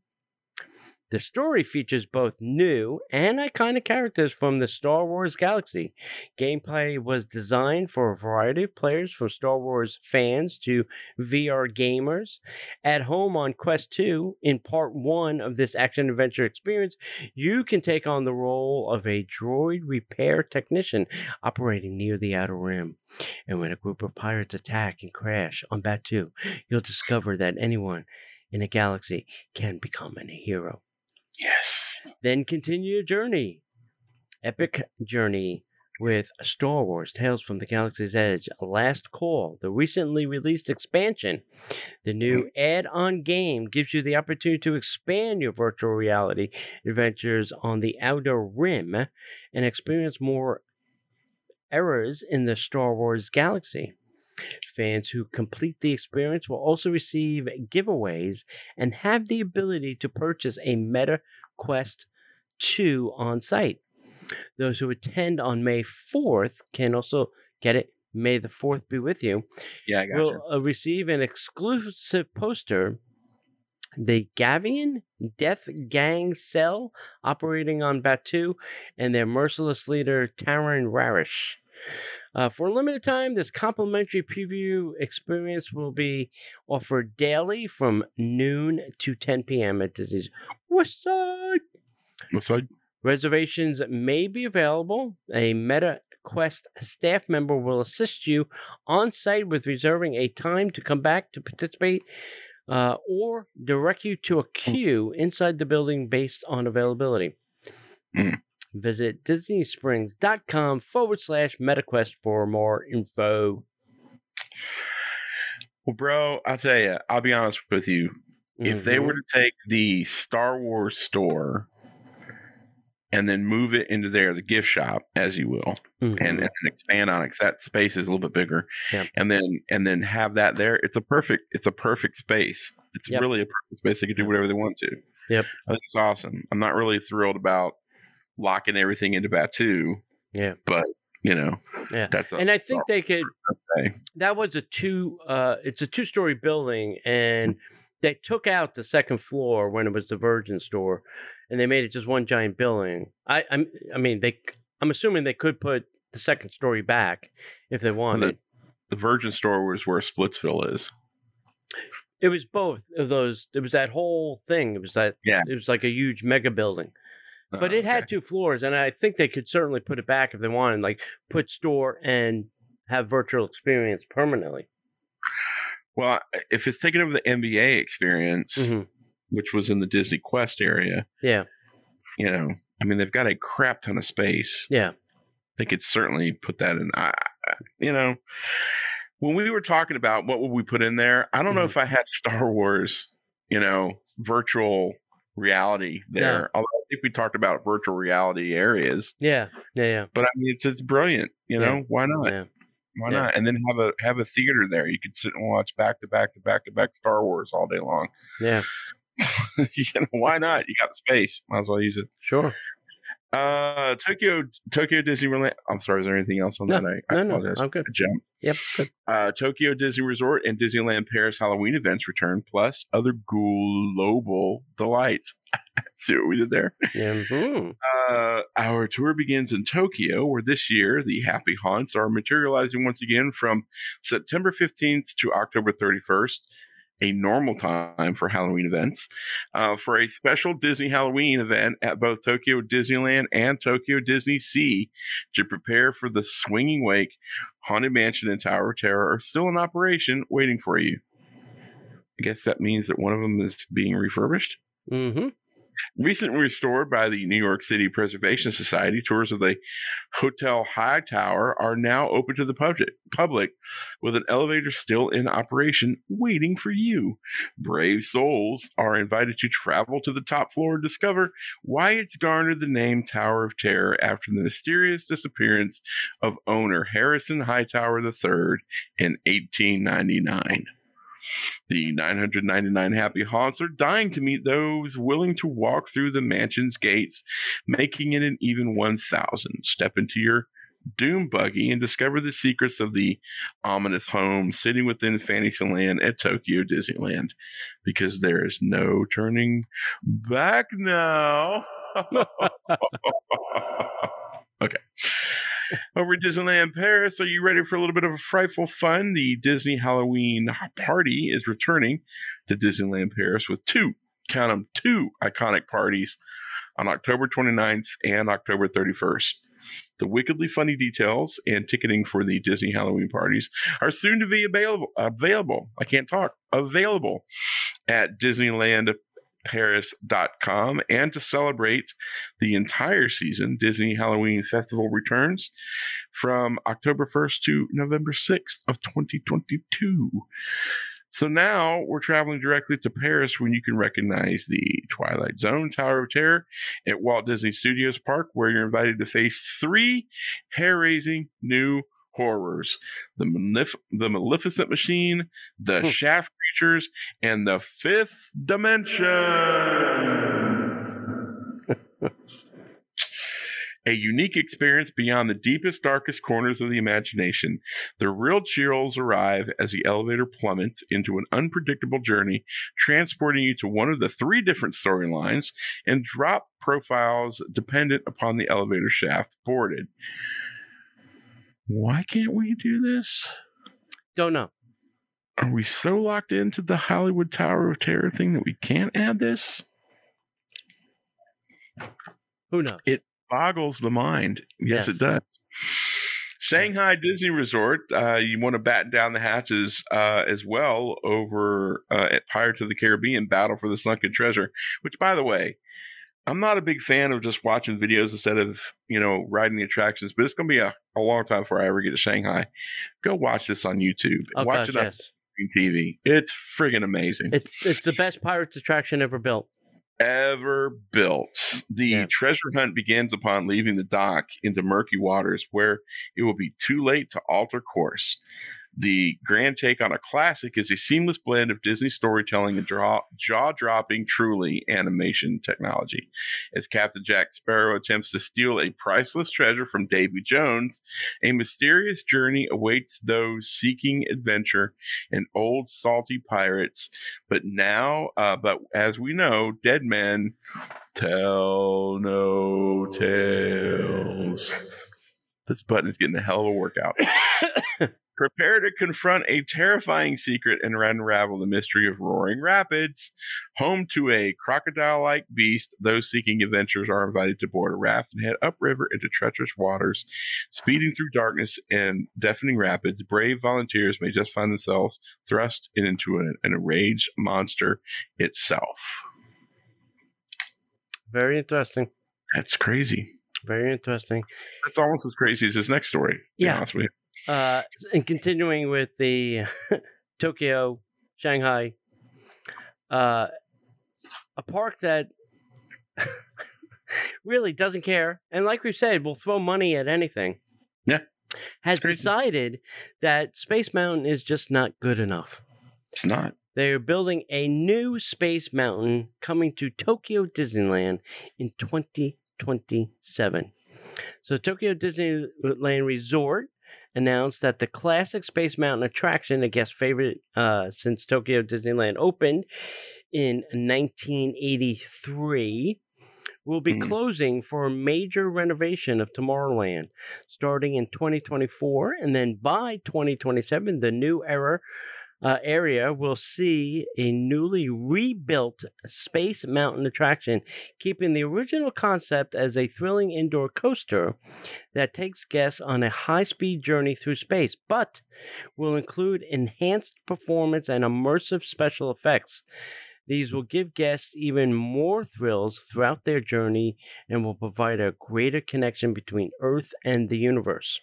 The story features both new and iconic characters from the Star Wars galaxy. Gameplay was designed for a variety of players, from Star Wars fans to VR gamers. At home on Quest 2, in part one of this action adventure experience, you can take on the role of a droid repair technician operating near the Outer Rim. And when a group of pirates attack and crash on Batuu, you'll discover that anyone in a galaxy can become a hero. Then continue your journey. Epic journey with Star Wars Tales from the Galaxy's Edge Last Call, the recently released expansion. The new mm. add on game gives you the opportunity to expand your virtual reality adventures on the Outer Rim and experience more errors in the Star Wars galaxy. Fans who complete the experience will also receive giveaways and have the ability to purchase a Meta Quest 2 on site. Those who attend on May 4th can also get it. May the 4th be with you. Yeah, I got Will you. uh, receive an exclusive poster. The Guavian Death Gang cell operating on Batuu and their merciless leader Taran Rarish. Uh, for a limited time, this complimentary preview experience will be offered daily from noon to 10 p.m. at Disney's West Side. What's that? Reservations may be available. A Meta Quest staff member will assist you on site with reserving a time to come back to participate uh, or direct you to a queue inside the building based on availability. Hmm. Visit DisneySprings.com forward slash MetaQuest for more info. Well, bro, I'll tell you, I'll be honest with you. If they Mhm. were to take the Star Wars store and then move it into there, the gift shop, as you will, Mhm. and, and expand on it, that space is a little bit bigger, Yep. and then and then have that there, it's a perfect, it's a perfect space. It's Yep. really a perfect space. They can do whatever they want to. Yep. I think it's awesome. I'm not really thrilled about locking everything into Batuu, yeah. but you know, Yeah. that's a, And I think they could that was a two uh it's a two story building and they took out the second floor when it was the virgin store and they made it just one giant building i i'm i mean they i'm assuming they could put the second story back if they wanted the Virgin store was where Splitsville is. it was both of those it was that whole thing it was that Yeah. it was like a huge mega building but Oh, it had okay. two floors and i think they could certainly put it back if they wanted like put store and have virtual experience permanently Well, if it's taking over the NBA experience, Mhm. which was in the Disney Quest area, yeah you know, I mean, they've got a crap ton of space. yeah they could certainly put that in. I, you know, when we were talking about what would we put in there, I don't know Mhm. if I had Star Wars, you know, virtual reality there. Although I think we talked about virtual reality areas, Yeah, yeah, yeah, but I mean, it's it's brilliant. You Yeah. know, why not? yeah. Why Yeah. not? And then have a have a theater there. You could sit and watch back to back to back to back Star Wars all day long. Yeah, you know, why not? You got space. Might as well use it. sure. Uh, Tokyo Tokyo Disneyland. I'm sorry. Is there anything else on No, that? I, I No, no, apologize. I'm good. I jumped. Yep, good. Uh, Tokyo Disney Resort and Disneyland Paris Halloween events return, plus other global delights. See what we did there? Yeah. mhm. Uh, our tour begins in Tokyo, where this year the Happy Haunts are materializing once again from September 15th to October 31st, a normal time for Halloween events, uh, for a special Disney Halloween event at both Tokyo Disneyland and Tokyo Disney Sea to prepare for the Swinging Wake. Haunted Mansion and Tower of Terror are still in operation, waiting for you. I guess that means that one of them is being refurbished. Mhm. Recently restored by the New York City Preservation Society, tours of the Hotel Hightower are now open to the public, public with an elevator still in operation waiting for you. Brave souls are invited to travel to the top floor and discover why it's garnered the name Tower of Terror after the mysterious disappearance of owner Harrison Hightower III in 1899. The 999 happy haunts are dying to meet those willing to walk through the mansion's gates, making it an even 1,000. Step into your doom buggy and discover the secrets of the ominous home sitting within Fantasyland at Tokyo Disneyland, because there is no turning back now. okay. Over at Disneyland Paris, are you ready for a little bit of a frightful fun? The Disney Halloween party is returning to Disneyland Paris with two, count them, two iconic parties on October 29th and October 31st. The wickedly funny details and ticketing for the Disney Halloween parties are soon to be available. Available. I can't talk. Available at DisneylandParis.com. And to celebrate the entire season, Disney Halloween Festival returns from October 1st to November 6th of 2022. So now we're traveling directly to Paris when you can recognize the Twilight Zone Tower of Terror at Walt Disney Studios Park, where you're invited to face three hair raising new horrors the, Malef- the Maleficent Machine, the Hmm. Shaft Creatures, and the Fifth Dimension. A unique experience beyond the deepest, darkest corners of the imagination. The real chills arrive as the elevator plummets into an unpredictable journey, transporting you to one of the three different storylines and drop profiles dependent upon the elevator shaft boarded. Why can't we do this? Don't know. Are we so locked into the Hollywood Tower of Terror thing that we can't add this? Who knows? It boggles the mind. Yes, Yes. it does. Shanghai Disney Resort, uh, you want to batten down the hatches uh, as well over uh, at Pirates of the Caribbean Battle for the Sunken Treasure, which, by the way, I'm not a big fan of just watching videos instead of, you know, riding the attractions, but it's going to be a, a long time before I ever get to Shanghai. Go watch this on YouTube. Oh watch gosh, it on yes. TV. It's friggin' amazing. It's it's the best pirates attraction ever built. ever built. The Yeah. treasure hunt begins upon leaving the dock into murky waters where it will be too late to alter course. The grand take on a classic is a seamless blend of Disney storytelling and jaw-dropping, truly animation technology. As Captain Jack Sparrow attempts to steal a priceless treasure from Davy Jones, a mysterious journey awaits those seeking adventure and old salty pirates but now, uh, but as we know, dead men tell no tales. This button is getting a hell of a workout. Prepare to confront a terrifying secret and unravel the mystery of Roaring Rapids. Home to a crocodile like beast, those seeking adventures are invited to board a raft and head upriver into treacherous waters. Speeding through darkness and deafening rapids, brave volunteers may just find themselves thrust into an, an enraged monster itself. Very interesting. That's crazy. Very interesting. That's almost as crazy as his next story. Yeah. Honest with you. Uh, and continuing with the Tokyo, Shanghai, uh, a park that really doesn't care, and like we've said, will throw money at anything. Yeah, has decided that Space Mountain is just not good enough. It's not. They are building a new Space Mountain coming to Tokyo Disneyland in 2027. So, Tokyo Disneyland Resort announced that the classic Space Mountain attraction, a guest favorite uh, since Tokyo Disneyland opened in 1983, will be Mhm. closing for a major renovation of Tomorrowland starting in 2024. And then by 2027, the new era uh, area will see a newly rebuilt Space Mountain attraction, keeping the original concept as a thrilling indoor coaster that takes guests on a high speed journey through space, but will include enhanced performance and immersive special effects. These will give guests even more thrills throughout their journey and will provide a greater connection between Earth and the universe.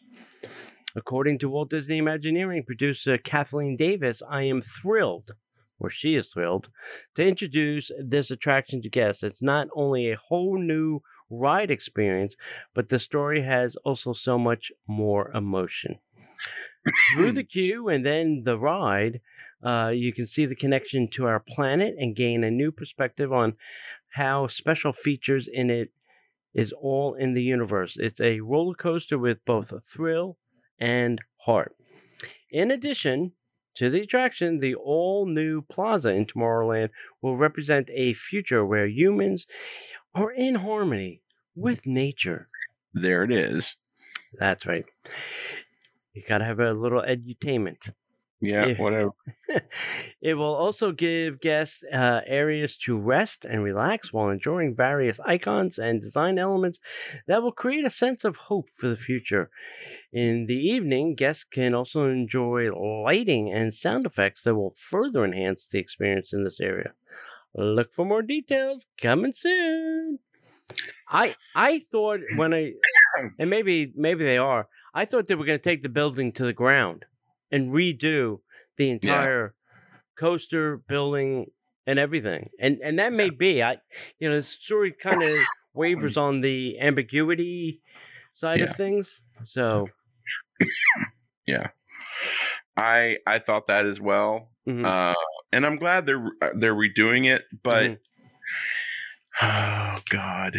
According to Walt Disney Imagineering producer Kathleen Davis, I am thrilled, or she is thrilled, to introduce this attraction to guests. It's not only a whole new ride experience, but the story has also so much more emotion. Through the queue and then the ride, uh, you can see the connection to our planet and gain a new perspective on how special features in it is all in the universe. It's a roller coaster with both a thrill and heart. In addition to the attraction, the all new plaza in Tomorrowland will represent a future where humans are in harmony with nature. There it is. That's right. You gotta have a little edutainment. Yeah, Yeah. whatever. it will also give guests uh, areas to rest and relax while enjoying various icons and design elements that will create a sense of hope for the future. In the evening, guests can also enjoy lighting and sound effects that will further enhance the experience in this area. Look for more details coming soon. I I thought when I and maybe maybe they are. I thought they were going to take the building to the ground and redo the entire coaster building and everything. And and that may be I you know the story kind of wavers on the ambiguity side Yeah. of things. So yeah. I I thought that as well. mhm, Uh, and I'm glad they're uh, they're redoing it, but mhm. oh god,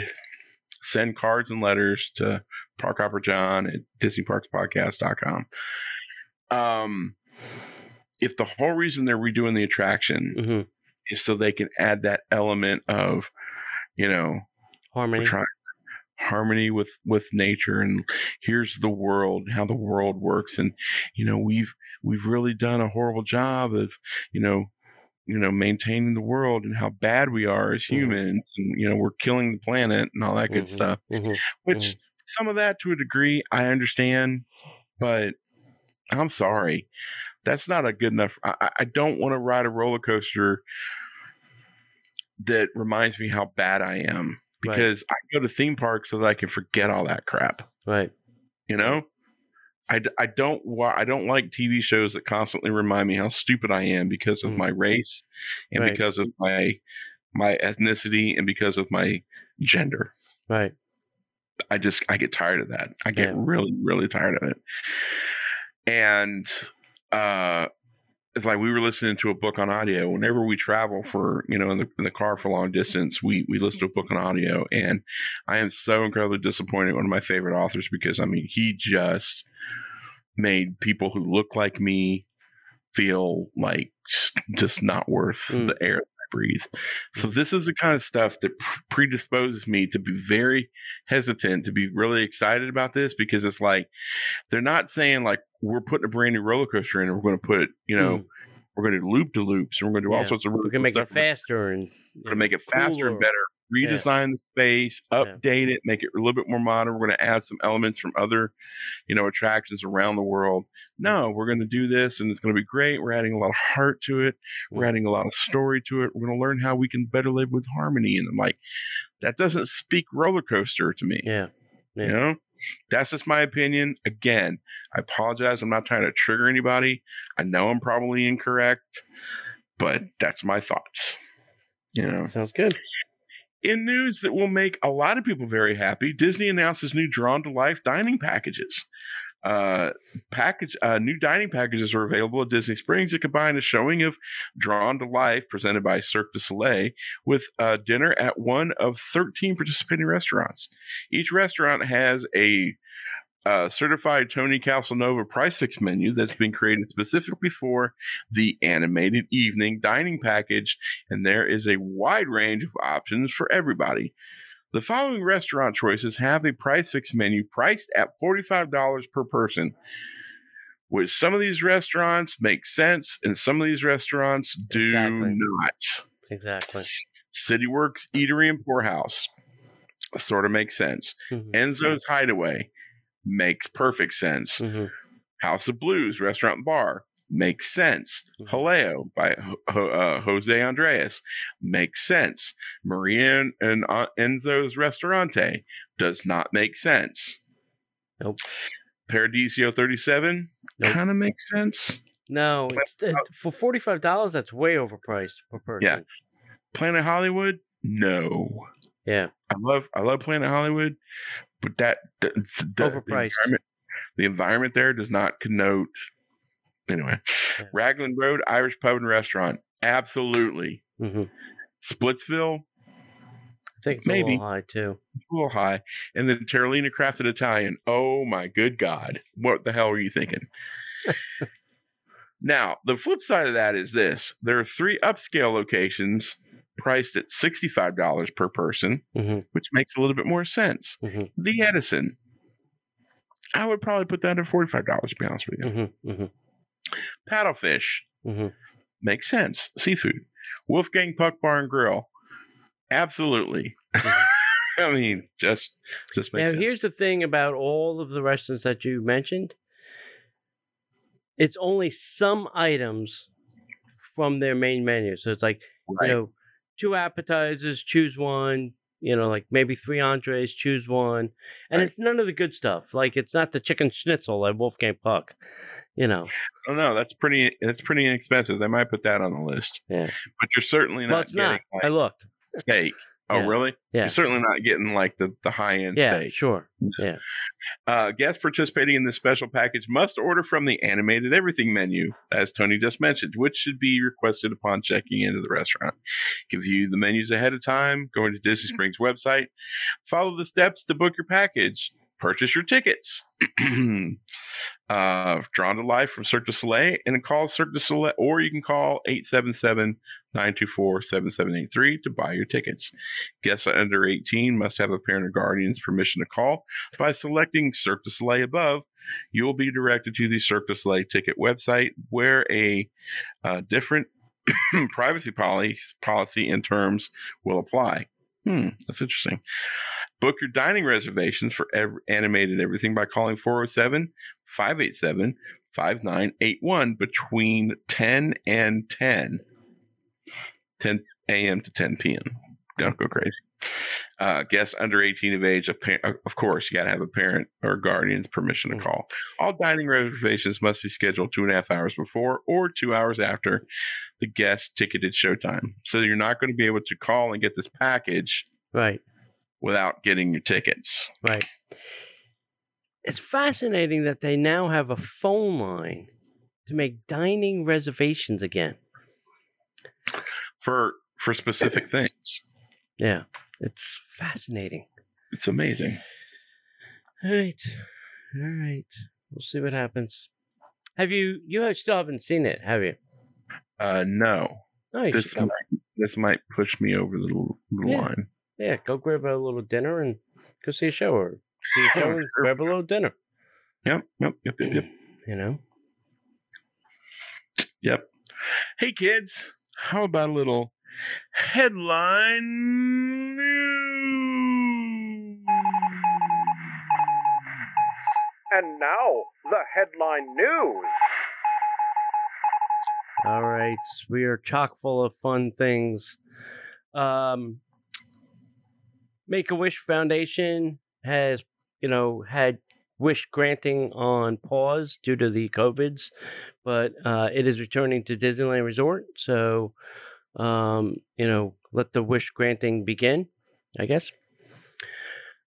send cards and letters to Park Hopper John at DisneyParksPodcast.com. Um, if the whole reason they're redoing the attraction Mhm. is so they can add that element of, you know, harmony. trying harmony with with nature and here's the world how the world works and you know we've we've really done a horrible job of you know you know maintaining the world and how bad we are as Mhm. humans and you know we're killing the planet and all that good Mhm. stuff Mhm. which some of that to a degree i understand but i'm sorry that's not a good enough i, I- don't want to ride a roller coaster that reminds me how bad i am Right. because i go to theme parks so that i can forget all that crap Right. you know I, I don't I don't like TV shows that constantly remind me how stupid I am because of Mm. my race and Right. because of my my ethnicity and because of my gender. Right. I just I get tired of that. I get Yeah. really really tired of it. And uh it's like we were listening to a book on audio. Whenever we travel for, you know, in the in the car for long distance, we we listen to a book on audio and I am so incredibly disappointed one of my favorite authors because I mean, he just made people who look like me feel like just- not worth Mm. the air breathe. So this is the kind of stuff that predisposes me to be very hesitant to be really excited about this because it's like they're not saying like we're putting a brand new roller coaster in and we're going to put you know Mm. we're going to loop to loops and we're going to do all sorts of really We can cool make stuff. it faster and We're going to make it faster and better. Redesign the space, Yeah. update it, make it a little bit more modern. We're going to add some elements from other, you know, attractions around the world. No, we're going to do this, and it's going to be great. We're adding a lot of heart to it. We're Mm. adding a lot of story to it. We're going to learn how we can better live with harmony. And I'm like, that doesn't speak roller coaster to me. Yeah. Yeah. You know, that's just my opinion. Again, I apologize. I'm not trying to trigger anybody. I know I'm probably incorrect, but that's my thoughts. You know, Sounds good. In news that will make a lot of people very happy, Disney announces new Drawn to Life dining packages. Uh, package uh, new dining packages are available at Disney Springs that combine a showing of Drawn to Life presented by Cirque du Soleil with a dinner at one of 13 participating restaurants. Each restaurant has a uh, certified Tony Casanova price fix menu that's been created specifically for the animated evening dining package, and there is a wide range of options for everybody. The following restaurant choices have a price fix menu priced at $45 per person. Which some of these restaurants make sense, and some of these restaurants do Exactly. not. Exactly. CityWorks Eatery and Pour House sort of makes sense. Mhm, Enzo's Hideaway makes perfect sense. mhm. House of Blues Restaurant and Bar makes sense. Mhm. Jaleo by uh, Jose Andreas makes sense. Maria and, uh, Enzo's Ristorante does not make sense. Nope. Paradiso 37 Nope. kind of makes sense. No, it, for forty five dollars. That's way overpriced per person. Yeah. Planet Hollywood, no. Yeah. I love I love Planet Hollywood, but that the, the, environment, the environment there does not connote. Anyway, Yeah. Raglan Road Irish Pub and Restaurant, absolutely. hmm Splitsville, I think it's a Maybe. little high too. it's a little high, and then Terralina Crafted Italian. Oh my good God, what the hell are you thinking? now, the flip side of that is this: there are three upscale locations priced at sixty-five dollars per person, hmm which makes a little bit more sense. hmm the Edison. I would probably put that at forty-five dollars. To be honest with you, hmm hmm paddlefish hmm makes sense. Seafood, Wolfgang Puck Bar and Grill, absolutely. Mhm. I mean, just just makes Now, sense. here's the thing about all of the restaurants that you mentioned. It's only some items from their main menu. So it's like, Right. you know, two appetizers, choose one, you know, like maybe three entrees, choose one. And Right. it's none of the good stuff. Like it's not the chicken schnitzel at Wolfgang Puck, you know. oh no, that's pretty. That's pretty inexpensive. They might put that on the list. Yeah. but you're certainly Well, not it's getting not. like I looked. steak. Oh, Yeah. really? Yeah. You're certainly not getting like the the high end Yeah, steak. sure. Yeah. Uh, guests participating in this special package must order from the animated everything menu, as Tony just mentioned, which should be requested upon checking into the restaurant. Give you the menus ahead of time, go into Disney Springs website, follow the steps to book your package, purchase your tickets. uh, drawn to life from Cirque du Soleil and call Cirque du Soleil, or you can call 877 924 7783 to buy your tickets. Guests under 18 must have a parent or guardian's permission to call. By selecting Cirque du Soleil above, you will be directed to the Cirque du Soleil ticket website where a uh, different privacy policy, policy and terms will apply. Hmm, that's interesting. Book your dining reservations for animated everything by calling 407 587 5981 between 10 and 10. 10 a.m. to 10 p.m. Don't go crazy. Uh, guests under 18 of age, of of course, you got to have a parent or guardian's permission to Mm. call. All dining reservations must be scheduled two and a half hours before or two hours after the guest ticketed showtime. So you're not going to be able to call and get this package Right. without getting your tickets. Right. It's fascinating that they now have a phone line to make dining reservations again. For for specific things. Yeah. It's fascinating. It's amazing. All right. All right. We'll see what happens. Have you you have still haven't seen it, have you? Uh, no, Oh, you this might, this might push me over the little, little Yeah. line. Yeah, go grab a little dinner and go see a show or see a show and grab a little dinner. Yep, yep, yep, yep, yep, You know? yep. Hey kids, how about a little headline news? And now, the headline news. All right, we are chock full of fun things. Um, Make a Wish Foundation has you know, had wish granting on pause due to the COVIDs, but uh, it is returning to Disneyland Resort. So, um, you know, let the wish granting begin, I guess.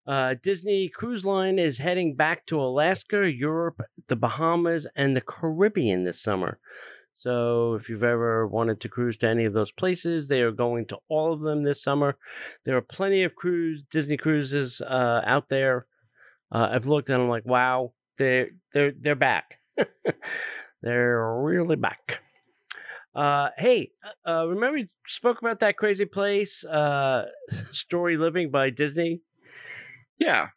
Uh, Disney Cruise Line is heading back to Alaska, Europe, the Bahamas, and the Caribbean this summer. So, if you've ever wanted to cruise to any of those places, they are going to all of them this summer. There are plenty of cruise Disney cruises uh, out there. Uh, I've looked and I'm like, wow, they're they're they're back. they're really back. Uh, hey, uh, remember we spoke about that crazy place, uh, Story Living by Disney? Yeah.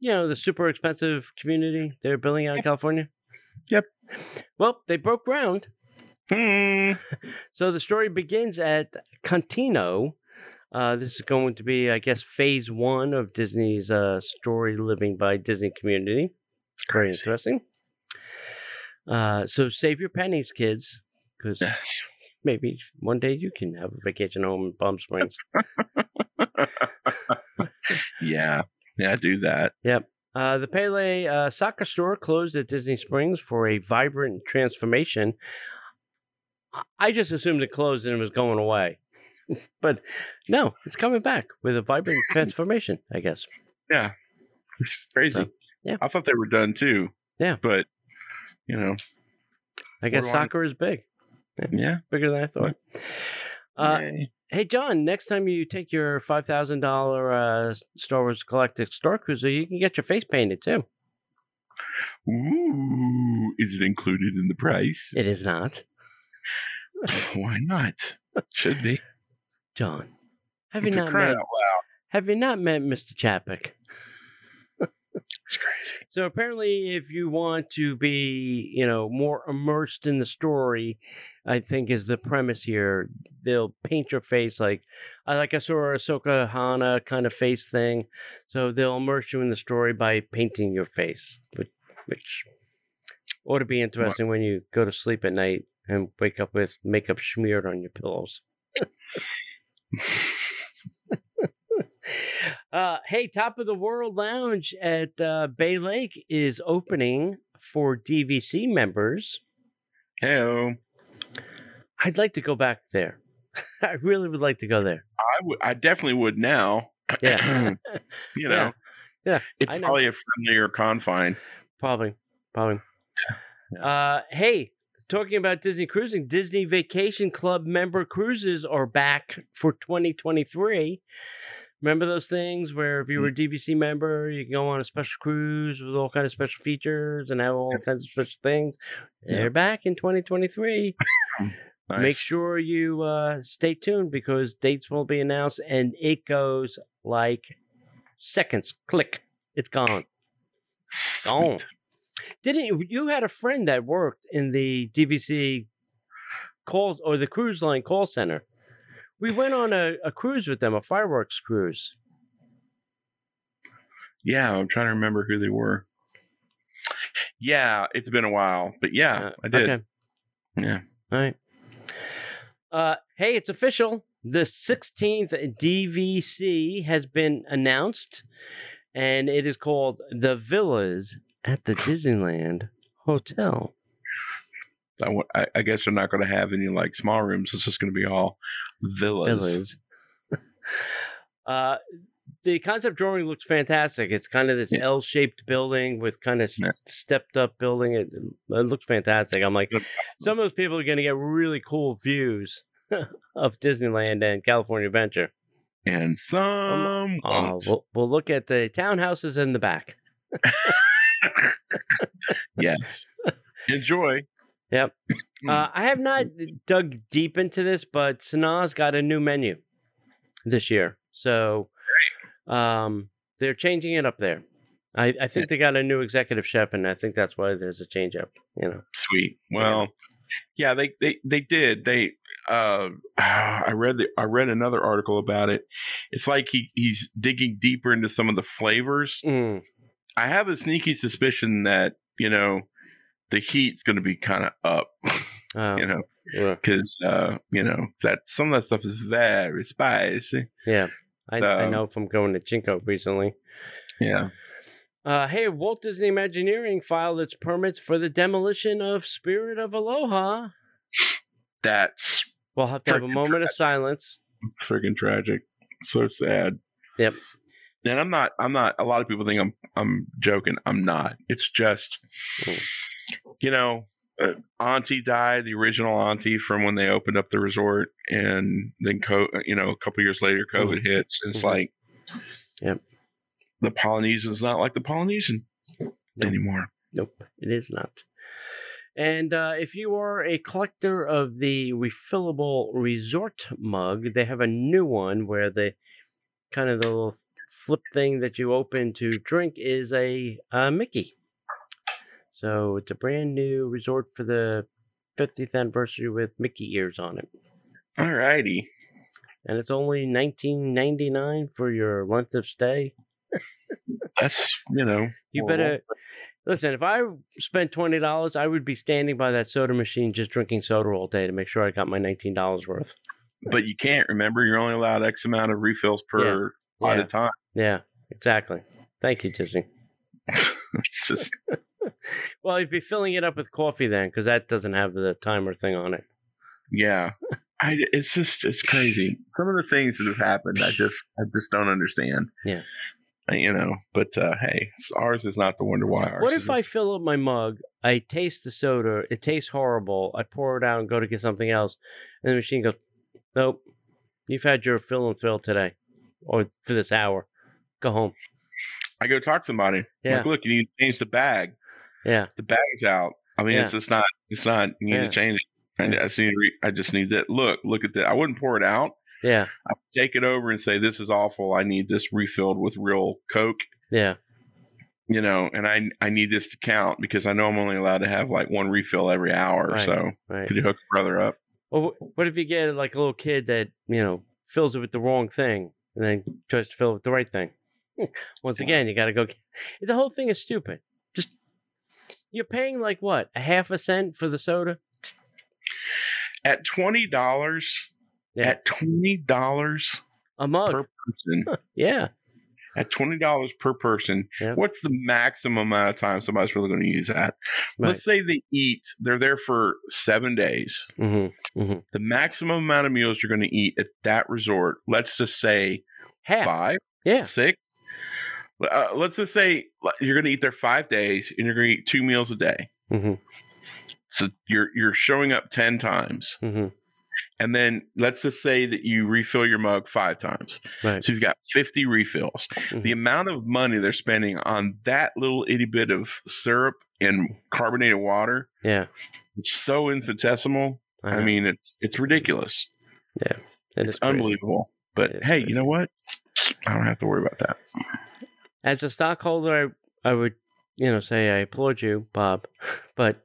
You know, the super expensive community they're building out in California? Yep. Well, they broke ground. Hmm. So the story begins at Cotino. Uh, this is going to be, I guess, phase one of Disney's uh, story living by Disney community. It's very interesting. Uh, so save your pennies, kids, because maybe one day you can have a vacation home in Palm Springs. yeah. Yeah, do that. Yep. Uh, the Pele uh, soccer store closed at Disney Springs for a vibrant transformation. I- I just assumed it closed and it was going away. but no, it's coming back with a vibrant transformation, I guess. Yeah. It's crazy. So, yeah. I thought they were done too. Yeah. But, you know, I guess soccer is big, yeah. bigger than I thought. Uh, hey, John, next time you take your $5,000 uh, Star Wars Galactic Star Cruiser, you can get your face painted too. Ooh. Is it included in the price? It is not. Why not? Should be. John, have you not met, have you not met Mr. Chapek? It's crazy. So apparently, if you want to be, you know, more immersed in the story, I think is the premise here. They'll paint your face like, I like I saw a Ahsoka Hana kind of face thing. So they'll immerse you in the story by painting your face, which, which ought to be interesting when you go to sleep at night and wake up with makeup smeared on your pillows. Uh, hey, Top of the World Lounge at uh, Bay Lake is opening for DVC members. Hello. I'd like to go back there. I really would like to go there. I would. I definitely would now. Yeah. you know. Yeah, It's I know. probably a friendlier confine. Probably. Probably. Uh, hey, talking about Disney cruising, Disney Vacation Club member cruises are back for 2023. Remember those things where if you were a DVC member, you can go on a special cruise with all kinds of special features and have all kinds of special things. Yeah. They're back in 2023. Nice. Make sure you uh, stay tuned because dates will be announced and it goes like seconds. Click. It's gone. Gone. Didn't you? You had a friend that worked in the DVC call or the cruise line call center. We went on a, a cruise with them, a fireworks cruise. Yeah, I'm trying to remember who they were. Yeah, it's been a while, but yeah, Uh, I did. Okay. Yeah. All right. Uh, hey, it's official. The 16th DVC has been announced, and it is called The Villas at the Disneyland Hotel. I, I- guess they're not going to have any like small rooms. It's just going to be all villas. Villas. uh, the concept drawing looks fantastic. It's kind of this Yeah. L-shaped building with kind of Yeah. stepped up building. It, it looks fantastic. I'm like, some of those people are going to get really cool views of Disneyland and California Adventure. And some. Uh, we'll, we'll look at the townhouses in the back. yes. Enjoy. Yep. Hmm. Uh, I have not dug deep into this, but Sanaa's got a new menu this year, so um, they're changing it up there. I, I think they got a new executive chef, and I think that's why there's a change up. You know, Sweet. Well, yeah, they they they did. They uh I read the I read another article about it. It's like he he's digging deeper into some of the flavors. Mm, I have a sneaky suspicion that, you know, the heat's going to be kind of up, um, you know, yeah, cuz uh, you know, that some of that stuff is very spicy. yeah. I, I Um, know from going to Chinko recently. Yeah. Uh, hey, Walt Disney Imagineering filed its permits for the demolition of Spirit of Aloha. That's We'll have to have a moment of silence. freaking tragic. So sad. Yep. And I'm not. I'm not. A lot of people think I'm. I'm joking. I'm not. It's just, Mm. you know, uh, Auntie died, the original Auntie from when they opened up the resort, and then co- You know, a couple years later, COVID hits. And it's Mhm. like, Yep. the Polynesian's not like the Polynesian Nope. anymore. Nope, it is not. And uh, if you are a collector of the refillable resort mug, they have a new one where the kind of the little flip thing that you open to drink is a, uh Mickey. So it's a brand new resort for the 50th anniversary with Mickey ears on it. All righty. And it's only 19.99 for your length of stay. That's you know. You better listen. If I spent twenty dollars, I would be standing by that soda machine just drinking soda all day to make sure I got my nineteen dollars worth. But you can't remember. You're only allowed X amount of refills per at Yeah, a time. Yeah, exactly. Thank you. It's just Well, you'd be filling it up with coffee then, because that doesn't have the timer thing on it. yeah. I, it's just it's crazy. Some of the things that have happened, I just I just don't understand. Yeah. Uh, You know, but uh, hey, ours is not the wonder why. Ours What if I just- fill up my mug, I taste the soda, it tastes horrible, I pour it out and go to get something else, and the machine goes, "Nope, you've had your fill and fill today, or for this hour. Go home." I go talk to somebody? Yeah. Like, look, you need to change the bag. Yeah, The bag's out. I mean, Yeah. it's just not. It's not. You need Yeah. to change it. I, I just need. Re, I just need that. Look, look at that. I wouldn't pour it out. yeah, I would take it over and say, "This is awful. I need this refilled with real Coke." yeah. you know, and I I need this to count because I know I'm only allowed to have like one refill every hour. Right. So Right. could you hook your brother up? Wh- what if you get like a little kid that you know fills it with the wrong thing and then tries to fill it with the right thing? Once again, you got to go. Get, the whole thing is stupid. Just you're paying like what a half a cent for the soda. At twenty dollars, Yeah, at twenty dollars a mug. per person, yeah, at twenty dollars per person, Yep. what's the maximum amount of time somebody's really going to use that? right. Let's say they eat, they're there for seven days. mm-hmm. The maximum amount of meals you're going to eat at that resort, let's just say Half. five, Yeah, six. Uh, let's just say you're going to eat there five days and you're going to eat two meals a day. mm-hmm. So you're you're showing up ten times, Mm-hmm. and then let's just say that you refill your mug five times. right. So you've got fifty refills. The amount of money they're spending on that little itty bit of syrup and carbonated water, Yeah, it's so infinitesimal. I, mean, it's it's ridiculous. It It's crazy. unbelievable. But It hey, crazy. you know what? I don't have to worry about that. As a stockholder, I, I would, you know, say I applaud you, Bob, but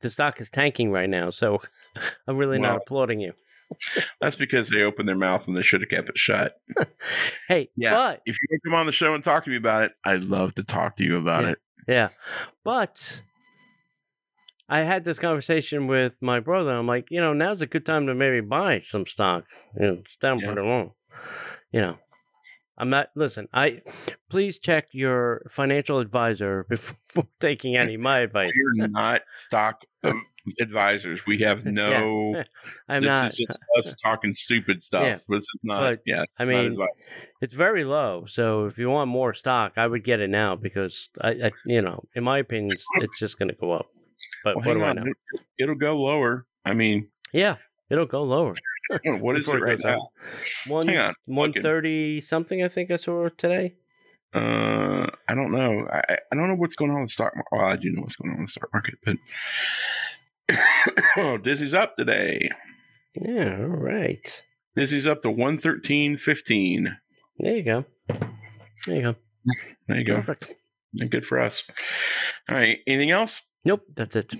the stock is tanking right now, so I'm really not applauding you. That's because they opened their mouth and they should have kept it shut. Hey, Yeah. but If you come on the show and talk to me about it, I'd love to talk to you about Yeah. it. yeah, but I had this conversation with my brother. I'm like, you know, now's a good time to maybe buy some stock. You know, it's down Yeah. pretty low. You know, I'm not. Listen, I please check your financial advisor before taking any of my advice. We're not stock um, advisors. We have no. I'm this not. is just us talking stupid stuff. Yeah. This is not. But, yeah, it's I mean, advice. It's very low. So if you want more stock, I would get it now because I, I you know, in my opinion, it's, it's just going to go up. But Well, what do I on. know? It'll go lower. I mean, Yeah, it'll go lower. what is it right now? One Hang on. one looking. something. I think I saw today. Uh, I don't know. I, I- don't know what's going on in the stock market. Well, I do know what's going on in the stock market, but oh, Disney's up today. Yeah. All right. Disney's up to one thirteen fifteen. There you go. There you go. There you go. Perfect. Good for us. All right. Anything else? Nope. That's it.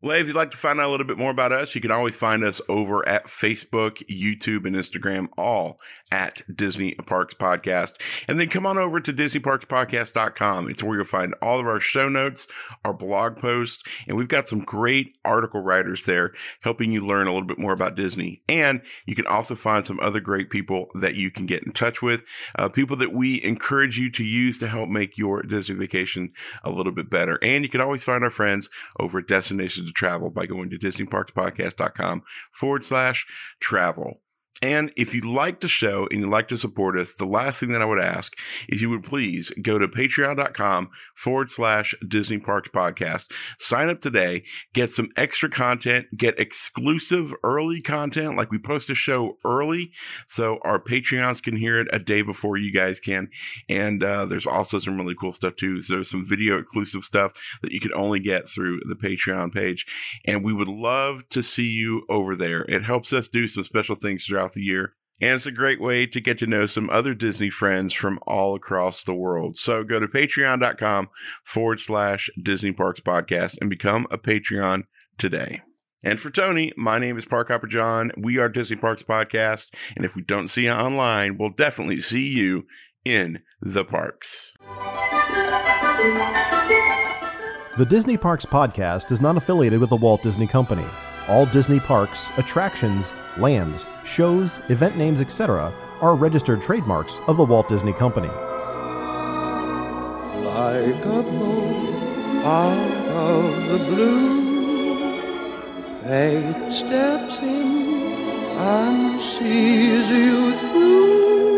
Well, if you'd like to find out a little bit more about us, you can always find us over at Facebook, YouTube, and Instagram, all at Disney Parks Podcast. And then come on over to DisneyParksPodcast.com. It's where you'll find all of our show notes, our blog posts, and we've got some great article writers there helping you learn a little bit more about Disney. And you can also find some other great people that you can get in touch with, uh, people that we encourage you to use to help make your Disney vacation a little bit better. And you can always find our friends over at Destinations to Travel by going to DisneyParksPodcast.com forward slash travel. And if you like the show and you'd like to support us, the last thing that I would ask is you would please go to patreon.com forward slash Disney Parks Podcast. Sign up today, get some extra content, get exclusive early content. Like we post a show early, so our Patreons can hear it a day before you guys can. And uh, there's also some really cool stuff too. So there's some video exclusive stuff that you can only get through the Patreon page. And we would love to see you over there. It helps us do some special things throughout the year. And it's a great way to get to know some other Disney friends from all across the world. So go to patreon.com forward slash Disney Parks Podcast and become a Patreon today. And for Tony, my name is Park Hopper John. We are Disney Parks Podcast. And if we don't see you online, we'll definitely see you in the parks. The Disney Parks Podcast is not affiliated with the Walt Disney Company. All Disney parks, attractions, lands, shows, event names, etc., are registered trademarks of the Walt Disney Company. like a out of the blue. Fate steps in and sees you through.